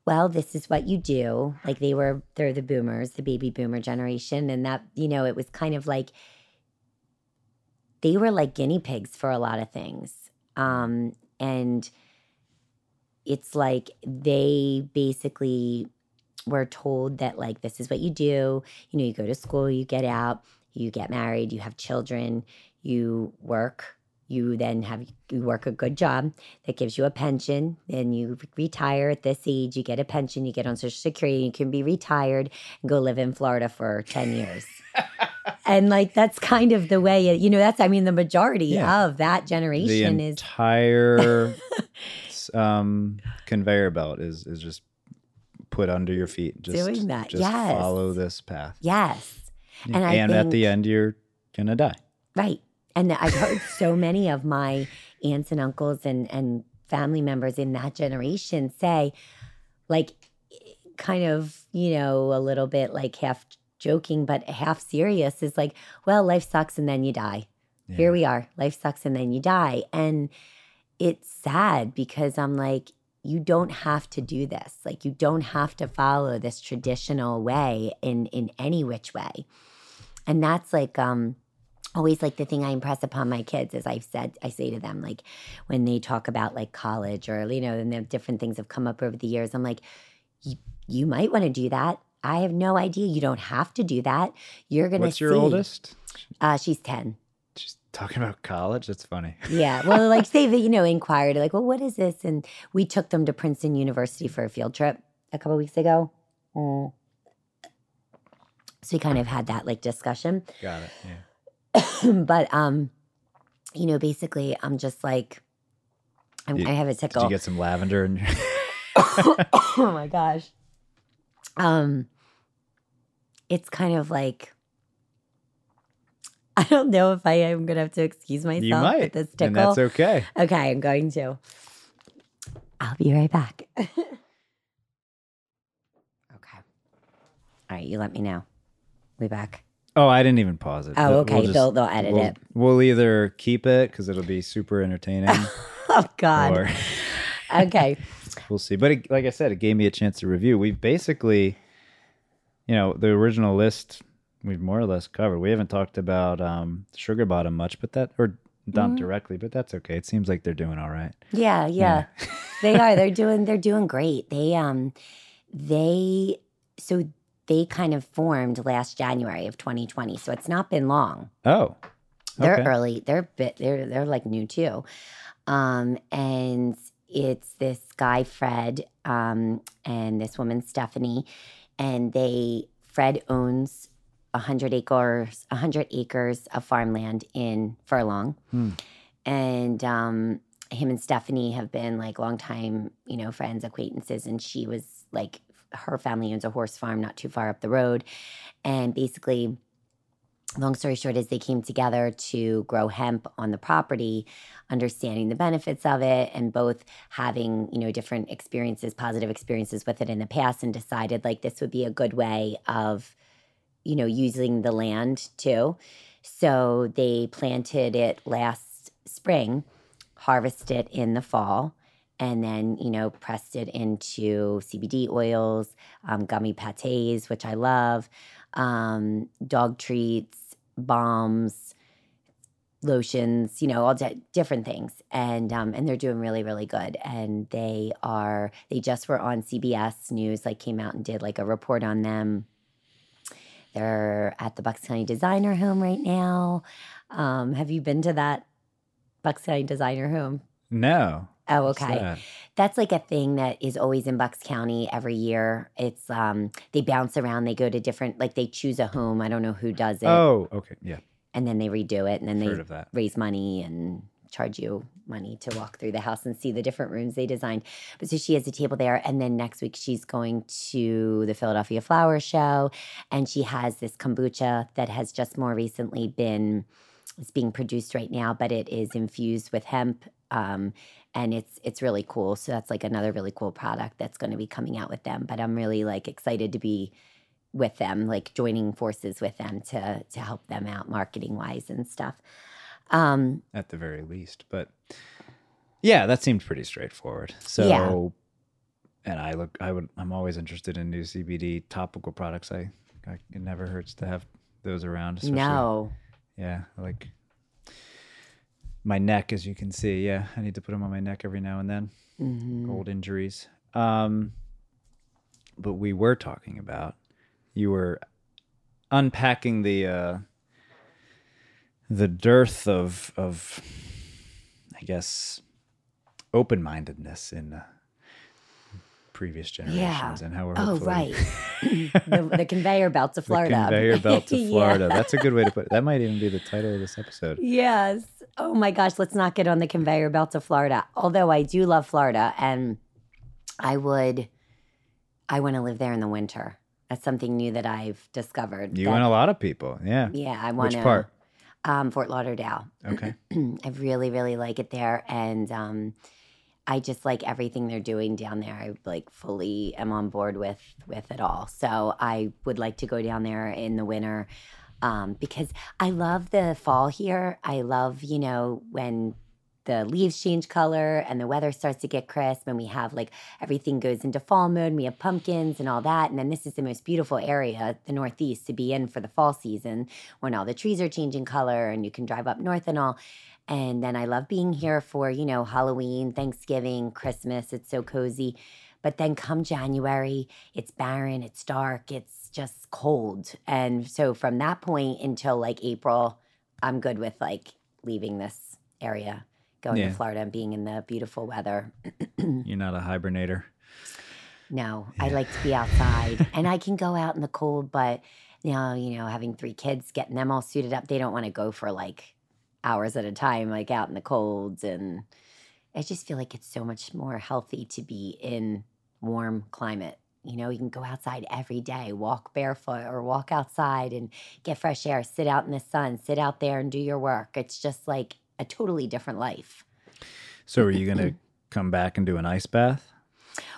well, this is what you do. Like they were, they're the boomers, the baby boomer generation, and that you know, it was kind of like they were like guinea pigs for a lot of things, um, and it's like they basically were told that like this is what you do you know you go to school you get out you get married you have children you work you then have you work a good job that gives you a pension then you retire at this age you get a pension you get on social security you can be retired and go live in florida for 10 years and like that's kind of the way it, you know that's i mean the majority Yeah. of that The generation is entire um, conveyor belt is is just put under your feet. Just, Doing that, Just yes. follow this path. yes And I and at the end, you're gonna die. Right. And I've heard so many of my aunts and uncles and, and family members in that generation say, like, kind of, you know, a little bit like half joking, but half serious is like, well, life sucks and then you die. Here we are. Life sucks and then you die. And it's sad because I'm like, you don't have to do this. Like you don't have to follow this traditional way in in any which way. And that's like um always like the thing I impress upon my kids is I've said I say to them like when they talk about like college or you know and the different things have come up over the years I'm like you, you might want to do that. I have no idea. You don't have to do that. You're gonna What's your see. oldest? Uh, she's ten. She's talking about college. That's funny. Yeah. Well, like say that, you know, inquired, like, well, what is this? And we took them to Princeton University for a field trip a couple weeks ago. Mm. So we kind of had that like discussion. Got it. Yeah. but um, you know, basically I'm just like I'm, You- I have a Did tickle. you get some lavender in your oh my gosh. Um it's kind of like I don't know if I am gonna have to excuse myself You might. with this tickle. and that's okay. Okay, I'm going to. I'll be right back. okay. All right, you let me know. We back. Oh, I didn't even pause it. Oh, We'll- okay. we'll just- they'll they'll edit we'll, it. We'll either keep it because it'll be super entertaining, Oh God. or okay. we'll see. But it, like I said, it gave me a chance to review. We've basically, you know, the original list we've more or less covered. We haven't talked about um, Sugar Bottom much, but that or not Mm-hmm. directly, but that's okay. It seems like they're doing all right. Yeah, yeah. they are. They're doing they're doing great. They um they so they kind of formed last January of 2020. So it's not been long. Oh, They're early. They're bit. They're they're like new too, um, and it's this guy Fred um, and this woman Stephanie, and they Fred owns a hundred acres a hundred acres of farmland in Furlong, Hmm. and um, him and Stephanie have been like longtime you know friends acquaintances, and she was like her family owns a horse farm not too far up the road, and basically long story short is they came together to grow hemp on the property understanding the benefits of it and both having you know different experiences positive experiences with it in the past and decided like this would be a good way of you know using the land too. So they planted it last spring harvested in the fall and then you know pressed it into cbd oils um, gummy pates which i love um, dog treats, bombs, lotions, you know, all di- different things, and um, and they're doing really, really good. And they are they just were on CBS News, like came out and did like a report on them. They're at the Bucks County Designer Home right now. Um, have you been to that Bucks County Designer Home? no. Oh, okay that? that's like a thing that is always in Bucks County every year. It's um they bounce around, they go to different like they choose a home. I don't know who does it. Oh, okay. Yeah, And then they redo it and then they raise money and charge you money to walk through the house and see the different rooms they designed. But so she has a table there and then next week she's going to the Philadelphia Flower Show and she has this kombucha that has just more recently been it's being produced right now, but it is infused with hemp um, and it's it's really cool. So that's like another really cool product that's going to be coming out with them. But I'm really like excited to be with them, like joining forces with them to to help them out marketing wise and stuff. Um, At the very least, but yeah, that seemed pretty straightforward. So, Yeah. and I look, I would, I'm always interested in new CBD topical products. I, I it never hurts to have those around. especially- no, Yeah, like my neck, as you can see. Yeah, I need to put them on my neck every now and then. Mhm. Old injuries. Um, but we were talking about you were unpacking the uh, the dearth of of I guess open mindedness in uh, previous generations and how we're Oh, right. the, the conveyor belt to the Florida. conveyor belt to Yeah. Florida. That's a good way to put it. That might even be the title of this episode. Yes. Oh my gosh, let's not get on the conveyor belt to Florida. Although I do love Florida and I would I want to live there in the winter. That's something new that I've discovered. You that- and a lot of people. Yeah. Yeah, I want Which to part? Um Fort Lauderdale. Okay. I really, really like it there. And um, I just like everything they're doing down there. I like fully am on board with with it all. So I would like to go down there in the winter um, because I love the fall here. I love, you know, when the leaves change color and the weather starts to get crisp and we have like everything goes into fall mode we have pumpkins and all that and then this is the most beautiful area the northeast to be in for the fall season when all the trees are changing color and you can drive up north and all. And then i love being here for you know halloween thanksgiving christmas it's so cozy. But then come january it's barren it's dark it's just cold. And so from that point until like april i'm good with like leaving this area going Yeah. to florida and being in the beautiful weather You're not a hibernator. no, I like to be outside and I can go out in the cold, but now, you know, having three kids, getting them all suited up, they don't want to go for like hours at a time, like out in the colds. And I just feel like it's so much more healthy to be in warm climate. You know, you can go outside every day, walk barefoot or walk outside and get fresh air, sit out in the sun, sit out there and do your work. It's just like a totally different life. So are you gonna come back and do an ice bath?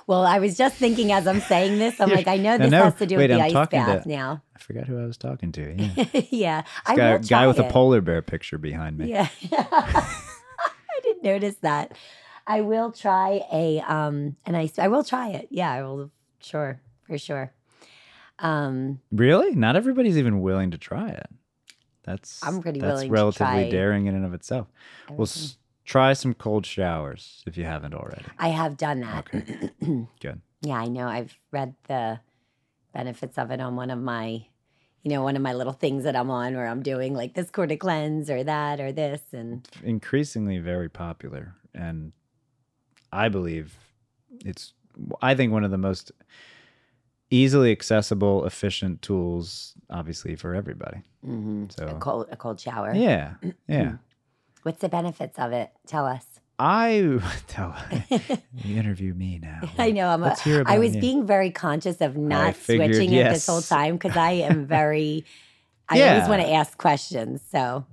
Well, I was just thinking as I'm saying this, I'm like, I know this has to do Wait, with the I'm ice talking to- bath now. I forgot who I was talking to. Yeah. yeah, I guy, will guy with it. a polar bear picture behind me. Yeah, I didn't notice that. I will try a um an ice. I will try it. Yeah, I will. Sure, for sure. Um, Really? Not everybody's even willing to try it. That's I'm pretty that's willing to relatively daring in and of itself. Well, everything. s- try some cold showers if you haven't already. I have done that. Okay, Good. yeah, I know. I've read the benefits of it on one of my, you know, one of my little things that I'm on where I'm doing like this quarter cleanse or that or this and Increasingly very popular, and I believe it's. I think one of the most easily accessible, efficient tools, obviously for everybody. mhm, So a cold a cold shower. yeah, yeah. What's the benefits of it? Tell us. I tell you interview me now. I know I'm. A, Let's hear I was you. being very conscious of not figured, switching it this whole time because I am very. I always want to ask questions. So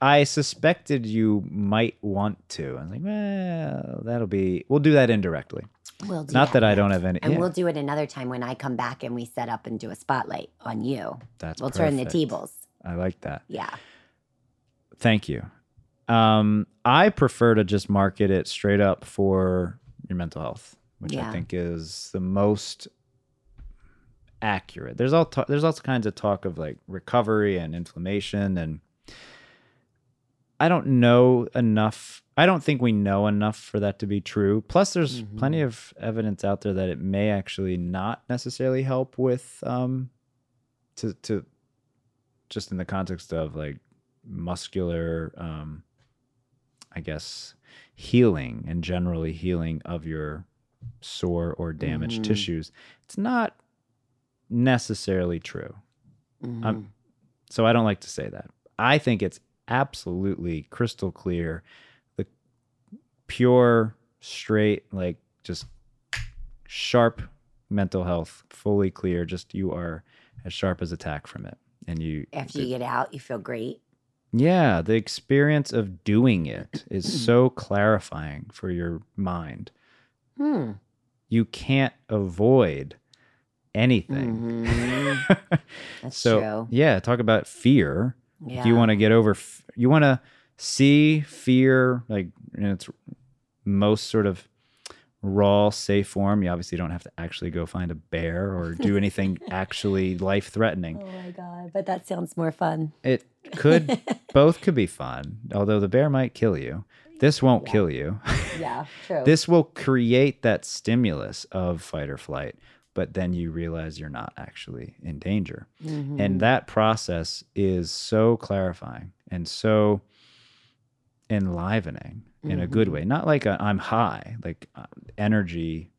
I suspected you might want to. I was like, well, that'll be. We'll do that indirectly. We'll do Not that I don't have any. And yeah, we'll do it another time when I come back and we set up and do a spotlight on you. that's we'll turn the perfect. tables. I like that. Yeah. Thank you. Um, I prefer to just market it straight up for your mental health, which I think is the most accurate. There's all ta- there's all kinds of talk of like recovery and inflammation, and I don't know enough. I don't think we know enough for that to be true. Plus, there's Mhm. plenty of evidence out there that it may actually not necessarily help with um to to just in the context of like muscular um i guess healing and generally healing of your sore or damaged Mhm. tissues it's not necessarily true Mhm. Um, so i don't like to say that i think it's absolutely crystal clear pure straight like just sharp mental health fully clear just you are as sharp as a tack from it and you After you get out, you feel great. Yeah, the experience of doing it is so clarifying for your mind. Hmm. You can't avoid anything. Mhm. That's so, true. yeah, talk about fear. Yeah. If you want to get over, f- you want to see fear like in its most sort of raw, safe form. You obviously don't have to actually go find a bear or do anything actually life threatening. Oh my god! But that sounds more fun. It could, both could be fun, although the bear might kill you. This won't Yeah. kill you. Yeah. True. this will create that stimulus of fight or flight, but then you realize you're not actually in danger. Mhm. And that process is so clarifying and so enlivening in a good way. Not like i I'm high, like uh, energy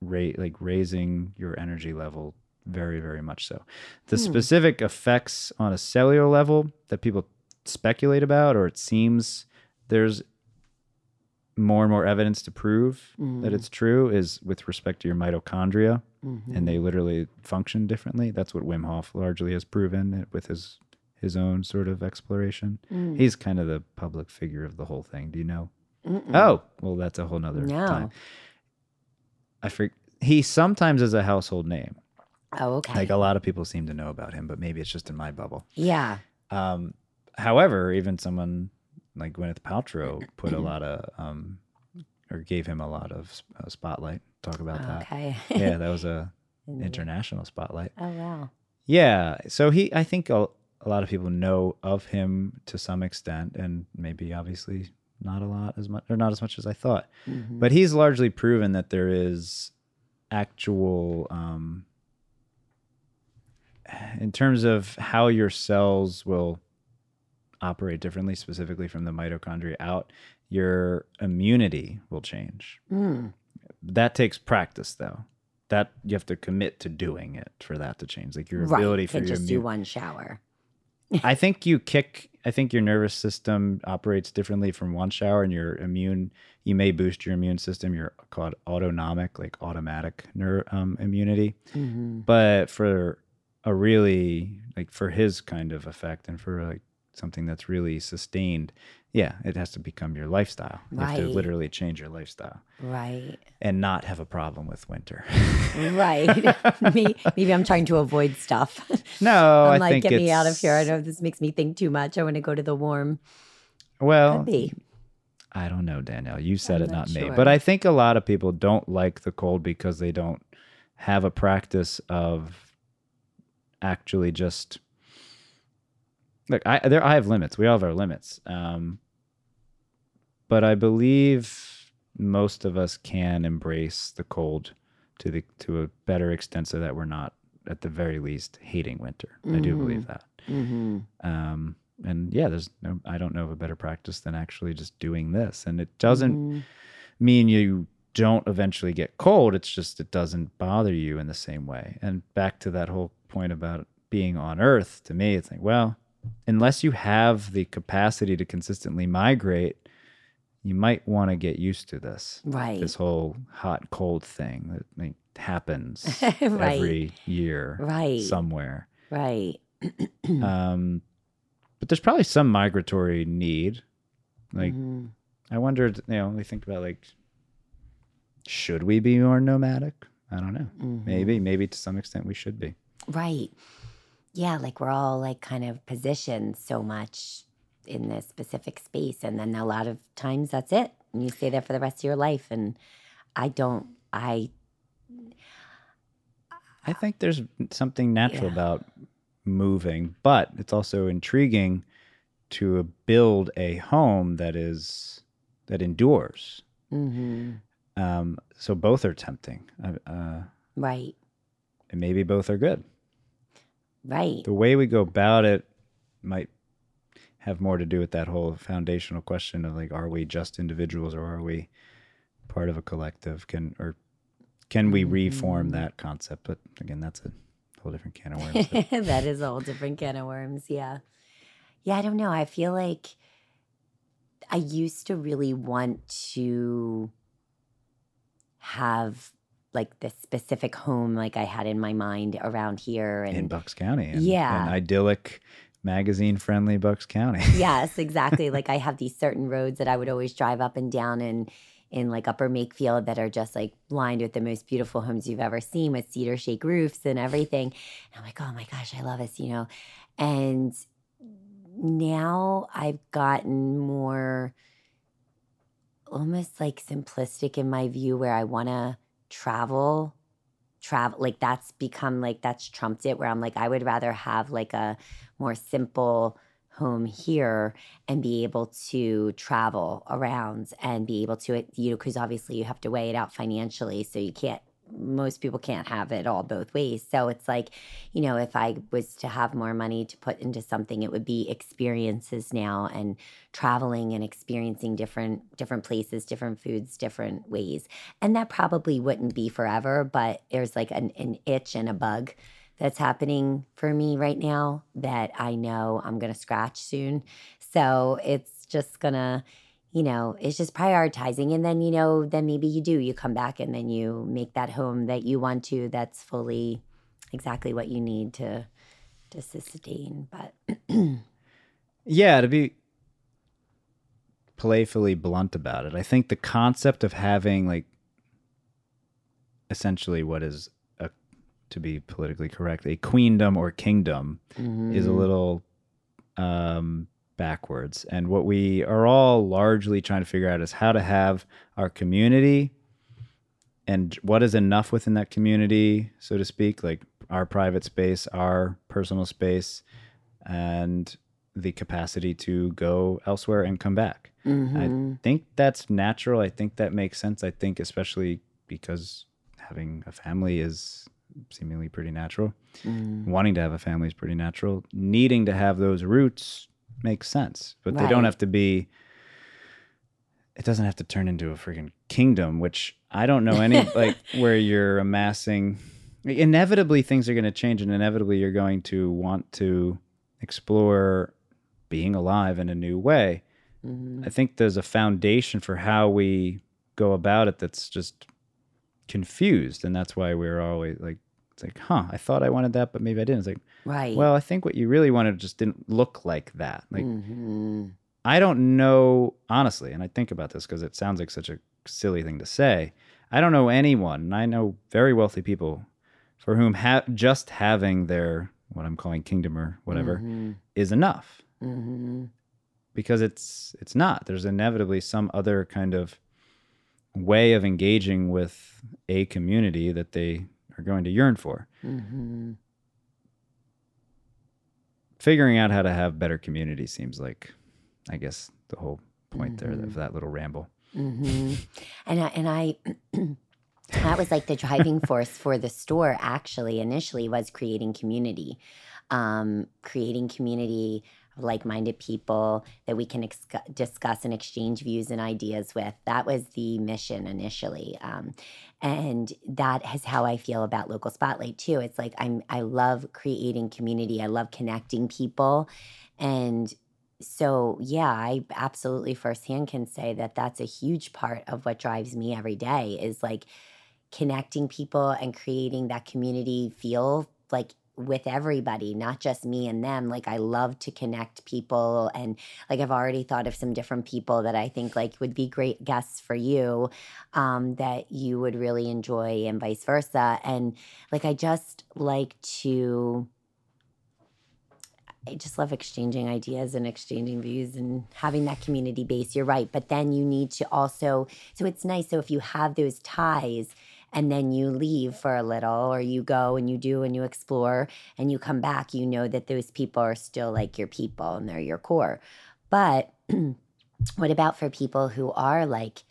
rate, like raising your energy level very, very much so. The Hmm. specific effects on a cellular level that people speculate about, or it seems there's more and more evidence to prove that Mm. it's true, is with respect to your mitochondria Mhm. and they literally function differently. That's what Wim Hof largely has proven it with his his own sort of exploration. Mm. He's kind of the public figure of the whole thing. Do you know? Mm-mm. Oh, well, that's a whole nother no. time. I forget. He sometimes is a household name. Oh, okay. Like a lot of people seem to know about him, but maybe it's just in my bubble. yeah. Um, however, even someone like Gwyneth Paltrow put a lot of, um, or gave him a lot of uh, spotlight. Talk about that. Okay. Yeah, that was a international spotlight. Oh wow. Yeah. So he, I think a, lot of people know of him to some extent, and maybe obviously not a lot as much, or not as much as I thought. Mhm. But he's largely proven that there is actual, um, in terms of how your cells will operate differently, specifically from the mitochondria out, your immunity will change. Mm. That takes practice, though. That you have to commit to doing it for that to change. Like your right. ability You for your just immune do one shower. I think you kick. I think your nervous system operates differently from one shower, and your immune. You may boost your immune system. You're called autonomic, like automatic ner- um, immunity. Mhm. But for a really like for his kind of effect, and for like something that's really sustained, yeah, it has to become your lifestyle. You have to literally change your lifestyle Right. and not have a problem with winter. Right. Me, maybe I'm trying to avoid stuff. no, I'm I like, think get me out of here. I know this makes me think too much. I want to go to the warm. Well, I don't know, Danielle. You said I'm it, not not, me. But I think a lot of people don't like the cold because they don't have a practice of actually just look. I there I have limits. We all have our limits. Um, but I believe most of us can embrace the cold to the to a better extent, so that we're not at the very least hating winter. I do believe that. hmm Um, and yeah, there's no, I don't know of a better practice than actually just doing this. And it doesn't Mm-hmm. mean you don't eventually get cold. It's just it doesn't bother you in the same way. And back to that whole point about being on Earth, to me, it's like, well, unless you have the capacity to consistently migrate, you might want to get used to this. Right. This whole hot cold thing that happens Right. every year Right. somewhere. Right. Um, but there's probably some migratory need. Like, Mhm. I wondered, you know, we think about like, should we be more nomadic? I don't know. Mhm. Maybe, maybe to some extent we should be. Right. Yeah, like we're all like kind of positioned so much in this specific space. And then a lot of times that's it. And you stay there for the rest of your life. And I don't, I, I think there's something natural Yeah. about moving, but it's also intriguing to build a home that is that endures. hmm Um, so both are tempting, uh, uh, right, and maybe both are good. Right. the way we go about it might have more to do with that whole foundational question of like are we just individuals or are we part of a collective can or can we reform Mhm. that concept but again that's a whole different can of worms but- that is a whole different can of worms. Yeah. Yeah, I don't know. I feel like I used to really want to have like this specific home like I had in my mind around here and in bucks county and, Yeah. and idyllic magazine friendly Bucks County. yes, exactly. like I have these certain roads that I would always drive up and down and in like upper Makefield that are just like lined with the most beautiful homes you've ever seen with cedar shake roofs and everything. And I'm like, oh my gosh, I love this, you know. And now I've gotten more almost like simplistic in my view where I want to travel travel like that's become like that's trumped it where I'm like I would rather have like a more simple home here and be able to travel around and be able to you know because obviously you have to weigh it out financially so you can't most people can't have it all both ways. So it's like, you know, if I was to have more money to put into something, it would be experiences now and traveling and experiencing different different places, different foods, different ways. And that probably wouldn't be forever, but there's like an, an itch and a bug that's happening for me right now that I know I'm to scratch soon. So it's just to you know, it's just prioritizing. And then, you know, then maybe you do, you come back and then you make that home that you want to that's fully exactly what you need to to sustain. But yeah, to be playfully blunt about it, I think the concept of having like essentially what is a to be politically correct, a queendom or kingdom mm-hmm. is a mm-hmm. little um backwards. And what we are all largely trying to figure out is how to have our community and what is enough within that community, so to speak, like our private space, our personal space, and the capacity to go elsewhere and come back. Mm-hmm. I think that's natural. I think that makes sense. I think, especially because having a family is seemingly pretty natural. Mm. Wanting to have a family is pretty natural. Needing to have those roots makes sense, but right. they don't have to be. It doesn't have to turn into a freaking kingdom, which I don't know any like where you're amassing. Inevitably, things are going to change, and inevitably, you're going to want to explore being alive in a new way. Mm-hmm. I think there's a foundation for how we go about it that's just confused, and that's why we're always like it's like, huh, I thought I wanted that, but maybe I didn't. It's like, right. Well, I think what you really wanted just didn't look like that. Like, mm-hmm. I don't know, honestly, and I think about this because it sounds like such a silly thing to say. I don't know anyone, and I know very wealthy people for whom ha- just having their, what I'm calling kingdom or whatever, mm-hmm. is enough. Mm-hmm. Because it's it's not. There's inevitably some other kind of way of engaging with a community that they are going to yearn for. Mm-hmm. Figuring out how to have better community seems like, I guess, the whole point mm-hmm. there of that little ramble. Mm-hmm. And I, and I that was like the driving force for the store. Actually, initially was creating community, um, creating community like-minded people that we can ex- discuss and exchange views and ideas with that was the mission initially um, and that is how i feel about local spotlight too. It's like i'm i love creating community. I love connecting people. And so yeah i absolutely firsthand can say that that's a huge part of what drives me every day is like connecting people and creating that community feel like with everybody, not just me and them. Like I love to connect people and like I've already thought of some different people that I think like would be great guests for you um, that you would really enjoy and vice versa. And like I just like to I just love exchanging ideas and exchanging views and having that community base. You're right. But then you need to also, so it's nice. So if you have those ties, and then you leave for a little or you go and you do and you explore and you come back, you know that those people are still like your people and they're your core. But what about for people who are like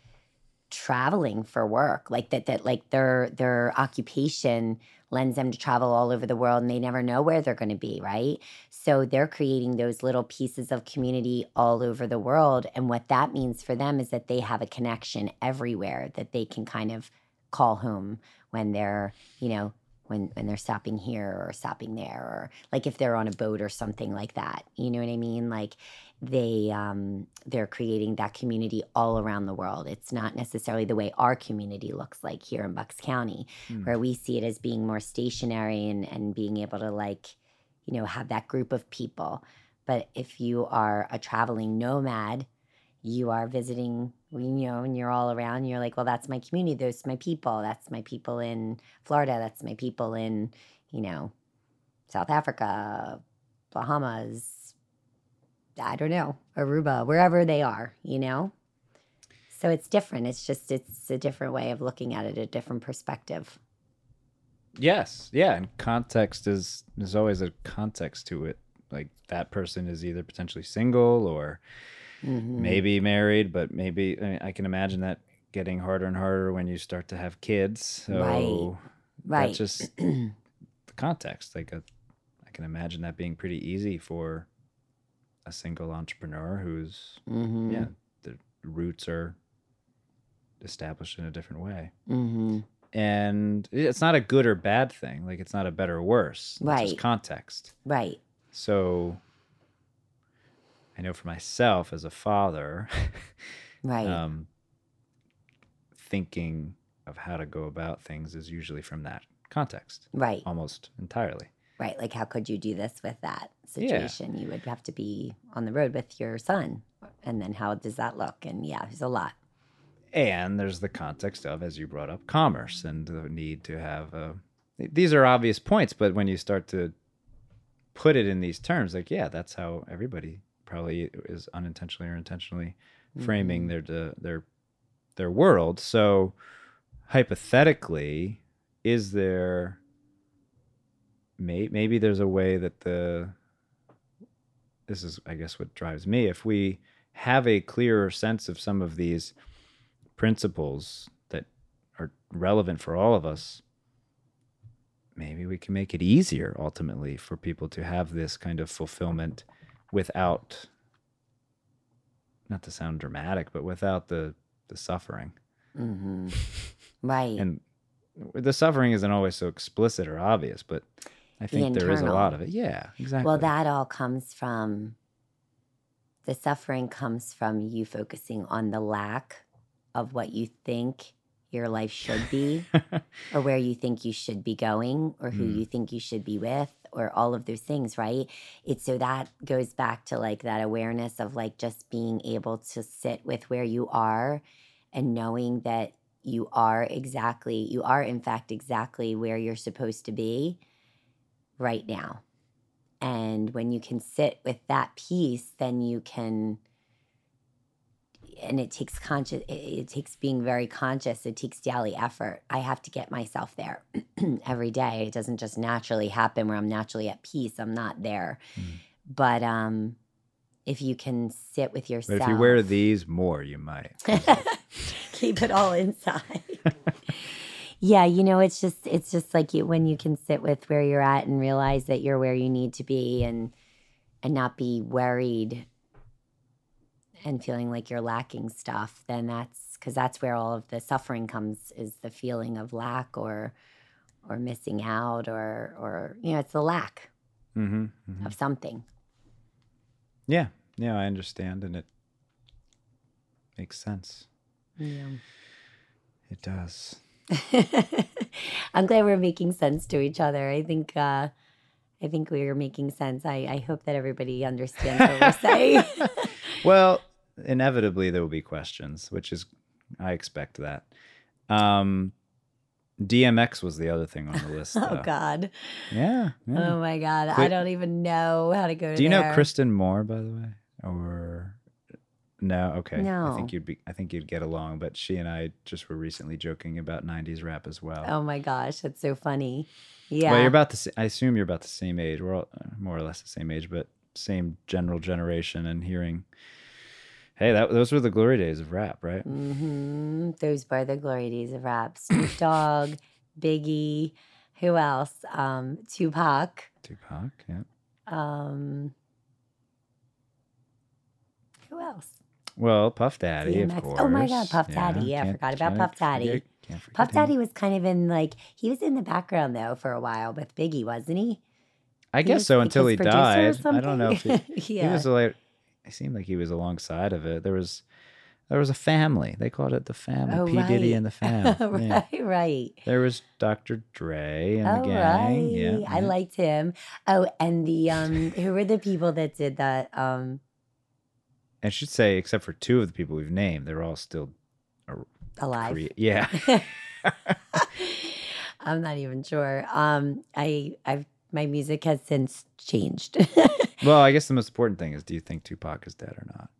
traveling for work, like that that like their their occupation lends them to travel all over the world and they never know where they're going to be, right? So they're creating those little pieces of community all over the world. And what that means for them is that they have a connection everywhere that they can kind of call home when they're, you know, when when they're stopping here or stopping there or like if they're on a boat or something like that. You know what I mean? Like they um they're creating that community all around the world. It's not necessarily the way our community looks like here in Bucks County, mm. where we see it as being more stationary and and being able to like you know, have that group of people. But if you are a traveling nomad, you are visiting, you know, and you're all around, you're like, well, that's my community. Those my people. That's my people in Florida. That's my people in, you know, South Africa, Bahamas, I don't know, Aruba, wherever they are, you know? So it's different. It's just, it's a different way of looking at it, a different perspective. Yes. Yeah. And context is, there's always a context to it. Like that person is either potentially single or Mhm. maybe married, but maybe I, mean, I can imagine that getting harder and harder when you start to have kids. So Right. Right. that's just the context. Like a, I can imagine that being pretty easy for a single entrepreneur who's hmm yeah, the roots are established in a different way. hmm And it's not a good or bad thing. Like it's not a better or worse. It's Right. just context. Right. So I know for myself as a father, Right. um, thinking of how to go about things is usually from that context, right. almost entirely. Right. Like, how could you do this with that Yeah. situation? You would have to be on the road with your son. And then how does that look? And yeah, there's a lot. And there's the context of, as you brought up, commerce and the need to have a. These are obvious points, but when you start to put it in these terms, like, yeah, that's how everybody probably is unintentionally or intentionally framing mm-hmm. their de- their their world. So, hypothetically, is there may, maybe there's a way that the this is I guess what drives me if we have a clearer sense of some of these principles that are relevant for all of us maybe we can make it easier ultimately for people to have this kind of fulfillment without not to sound dramatic but without the the suffering. Hmm Right. and the suffering isn't always so explicit or obvious but i think there is a lot of it. Yeah exactly. Well, that all comes from the suffering comes from you focusing on the lack of what you think your life should be or where you think you should be going or who Mm. you think you should be with or all of those things, right? It's so that goes back to like that awareness of like just being able to sit with where you are and knowing that you are exactly, you are in fact exactly where you're supposed to be right now. And when you can sit with that piece then you can and it takes conscious it, it takes being very conscious it takes daily effort. I have to get myself there every day. It doesn't just naturally happen where i'm naturally at peace. I'm not there. Mm. but um if you can sit with but yourself if you wear these more you might. Keep it all inside. Yeah you know it's just it's just like you when you can sit with where you're at and realize that you're where you need to be and and not be worried and feeling like you're lacking stuff then that's because that's where all of the suffering comes is the feeling of lack or or missing out or or you know it's the lack hmm hmm of something yeah yeah i understand and it makes sense yeah it does I'm glad we're making sense to each other. I think uh I think we are making sense. I, I hope that everybody understands what we're saying. well inevitably there will be questions which is i expect that um dmx was the other thing on the list oh though. God. yeah, yeah. Oh my God. I don't even know how to go do you know kristen moore by the way or no okay No. i think you'd be i think you'd get along but she and i just were recently joking about 90s rap as well Oh my gosh, that's so funny. Yeah. well you're about the i assume you're about the same age we're all uh, more or less the same age but same general generation and hearing hey that those were the glory days of rap right Mm-hmm. Those were the glory days of rap. Snoop Dogg, Biggie, who else? Um, Tupac. tupac yeah Um, who else? Well, Puff Daddy, of course. Oh my God, Puff Daddy. Yeah, I forgot about Puff Daddy. forget- Puff him. Daddy was kind of in like he was in the background though for a while with Biggie, wasn't he? I He guess so until he died. I don't know if he, something? he yeah. was like. It seemed like he was alongside of it. There was There was a family. They called it the family. Oh, P Diddy and the family. Yeah. right, right. There was Dr. Dre and Oh, the gang. Yeah. I yeah. liked him. Oh, and the um, who were the people that did that? Um, I should say, except for two of the people we've named, they're all still alive. Korea. Yeah. I'm not even sure. Um, I, I've my music has since changed. Well, I guess the most important thing is, do you think Tupac is dead or not?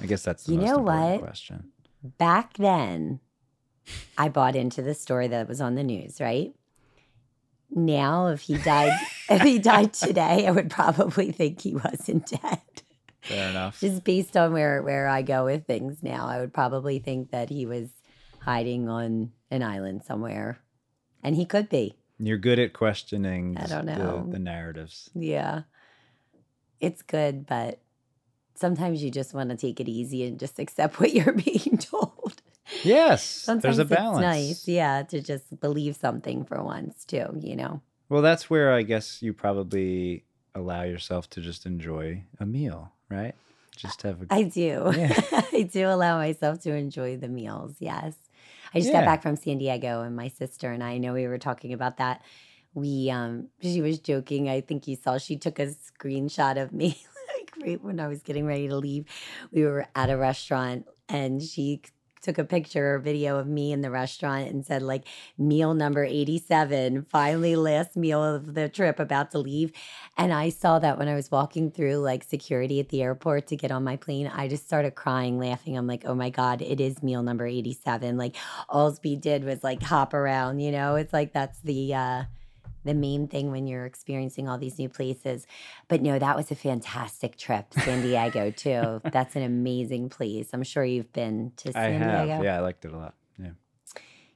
I guess that's the You most know important what? question. Back then, I bought into the story that was on the news. Right now, if he died, if he died today, I would probably think he wasn't dead. Fair enough. Just based on where where I go with things now, I would probably think that he was hiding on an island somewhere, and he could be. You're good at questioning I don't the- know. The, narratives. Yeah, it's good, but sometimes you just want to take it easy and just accept what you're being told. Yes, Sometimes there's a balance. nice, yeah, to just believe something for once too. You know, Well, that's where I guess you probably allow yourself to just enjoy a meal, right? Just have a I do. Yeah. I do allow myself to enjoy the meals. Yes. I just Yeah. got back from San Diego and my sister and I know we were talking about that. We um she was joking. I think you saw she took a screenshot of me like right when I was getting ready to leave. We were at a restaurant and she took a picture or video of me in the restaurant and said like meal number 87 finally last meal of the trip about to leave and I saw that when I was walking through like security at the airport to get on my plane. I just started crying, laughing. I'm like, oh my God, it is meal number 87. Like all did was like hop around, you know? It's like that's the uh the main thing when you're experiencing all these new places. But no, that was a fantastic trip. San Diego too. That's an amazing place. I'm sure you've been to I San have. Diego. Yeah, I liked it a lot. Yeah.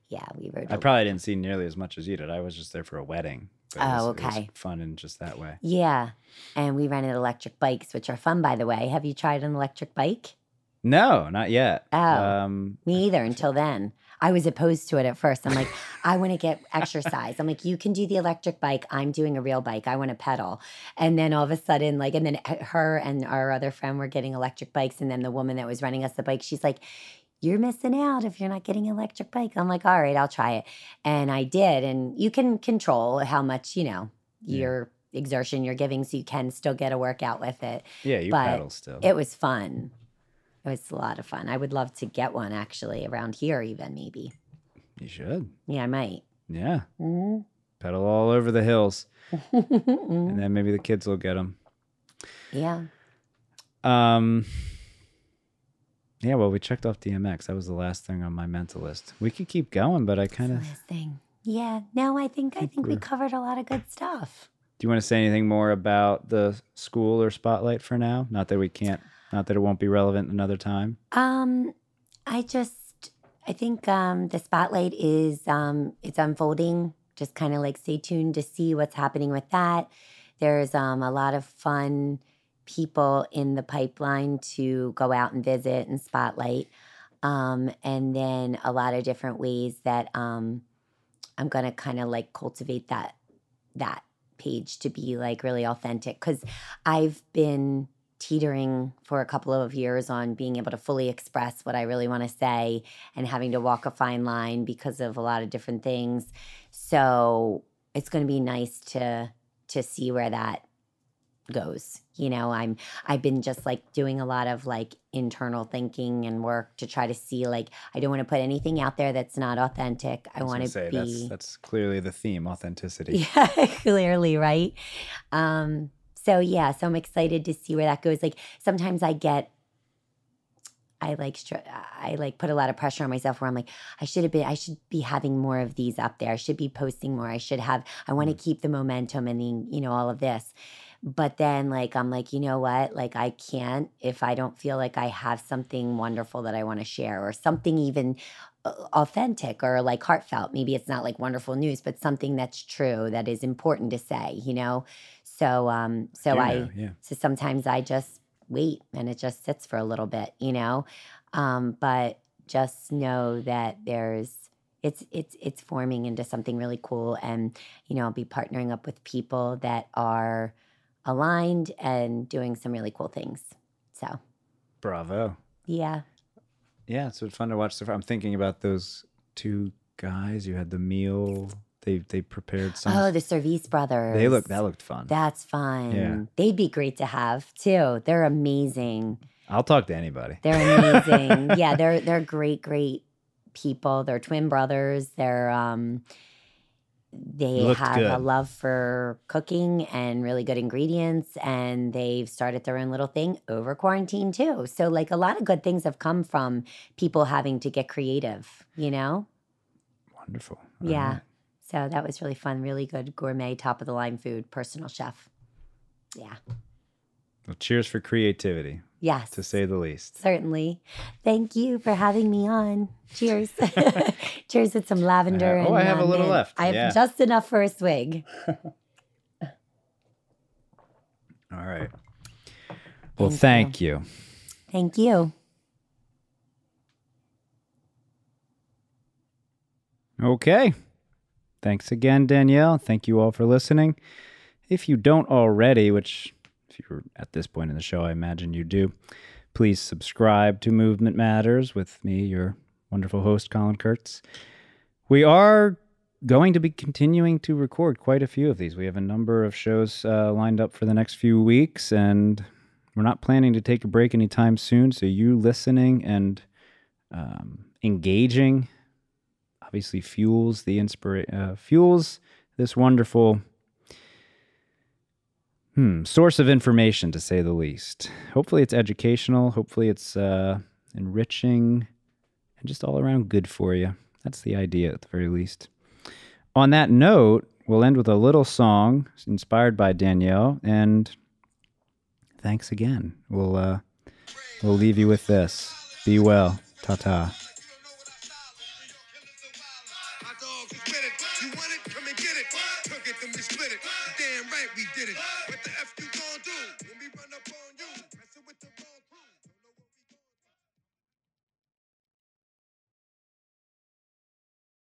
Yeah, we rode. I probably didn't see nearly as much as you did. I was just there for a wedding. Oh, was okay. fun in just that way. yeah, and we rented electric bikes, which are fun, by the way. Have you tried an electric bike? No, not yet. Oh. Um, Me either until then. I was opposed to it at first. I'm like, I want to get exercise. I'm like, you can do the electric bike. I'm doing a real bike. I want to pedal. And then all of a sudden, like, and then uh, her and our other friend were getting electric bikes. And then the woman that was running us the bike, she's like, you're missing out if you're not getting an electric bike. I'm like, all right, I'll try it. And I did. And you can control how much, you know, Yeah. your exertion you're giving so you can still get a workout with it. yeah, you but paddle still. It was fun. It was a lot of fun. I would love to get one actually around here, even maybe. you should. Yeah, I might. Yeah. Mm-hmm. Pedal all over the hills. And then maybe the kids will get them. yeah. Um, yeah, well, we checked off DMX. That was the last thing on my mental list. We could keep going, but I kind of. Thing. Yeah. No, I think I think we covered a lot of good stuff. Do you want to say anything more about the school or spotlight for now? Not that we can't, not that it won't be relevant another time. Um, I just I think um the spotlight is um it's unfolding. Just kind of like stay tuned to see what's happening with that. There's um a lot of fun people in the pipeline to go out and visit and spotlight. Um, and then a lot of different ways that um I'm gonna kind of like cultivate that that page to be like really authentic because I've been teetering for a couple of years on being able to fully express what I really want to say and having to walk a fine line because of a lot of different things. So it's going to be nice to to see where that goes. You know, I'm I've been just like doing a lot of like internal thinking and work to try to see like I don't want to put anything out there that's not authentic. I, was want to say be that's that's clearly the theme, authenticity. yeah, clearly, right? Um, so yeah, so I'm excited to see where that goes. Like sometimes I get I like I like put a lot of pressure on myself where I'm like I should have been I should be having more of these up there. I should be posting more. I should have I want to keep the momentum and the, you know all of this. But then like I'm like, you know what? Like I can't if I don't feel like I have something wonderful that I want to share or something even uh, authentic or like heartfelt. Maybe it's not like wonderful news, but something that's true that is important to say, you know? So um so Do I yeah. so sometimes I just wait and it just sits for a little bit, you know. Um, but just know that there's it's it's it's forming into something really cool and you know, I'll be partnering up with people that are aligned and doing some really cool things. So Bravo. yeah. yeah, it's fun to watch. I'm thinking about those two guys. You had the meal. They they prepared some. Oh, the Service brothers. they look that looked fun. That's fun. Yeah. They'd be great to have too. They're amazing. I'll talk to anybody. They're amazing. yeah, they're they're great, great people. They're twin brothers. They're um they Looked have a love for cooking and really good ingredients and they've started their own little thing over quarantine too. So like a lot of good things have come from people having to get creative, you know? Wonderful. Yeah. right. So that was really fun, really good gourmet, top of the line food, personal chef. Yeah. Well, cheers for creativity, Yes. to say the least. Certainly. Thank you for having me on. Cheers. Cheers with some lavender. Uh, oh, I and, have a little left. I have Yeah. just enough for a swig. All right. Well, Thank thank you. Thank you. Okay. Thanks again, Danielle. Thank you all for listening. If you don't already, which if you're at this point in the show, I imagine you do, please subscribe to Movement Matters with me, your wonderful host, Colin Kurtz. We are going to be continuing to record quite a few of these. We have a number of shows uh, lined up for the next few weeks, and we're not planning to take a break anytime soon. So, you listening and um, engaging obviously fuels the inspira- uh, fuels this wonderful hmm, source of information to say the least. Hopefully it's educational hopefully it's uh, enriching and just all around good for you. That's the idea at the very least. On that note we'll end with a little song inspired by danielle and thanks again. We'll uh, we'll leave you with this. Be well. Ta-ta